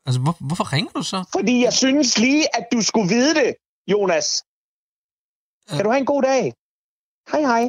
altså, hvor, hvorfor ringer du så? Fordi jeg synes lige, at du skulle vide det, Jonas. Kan du have en god dag? Hej, hej.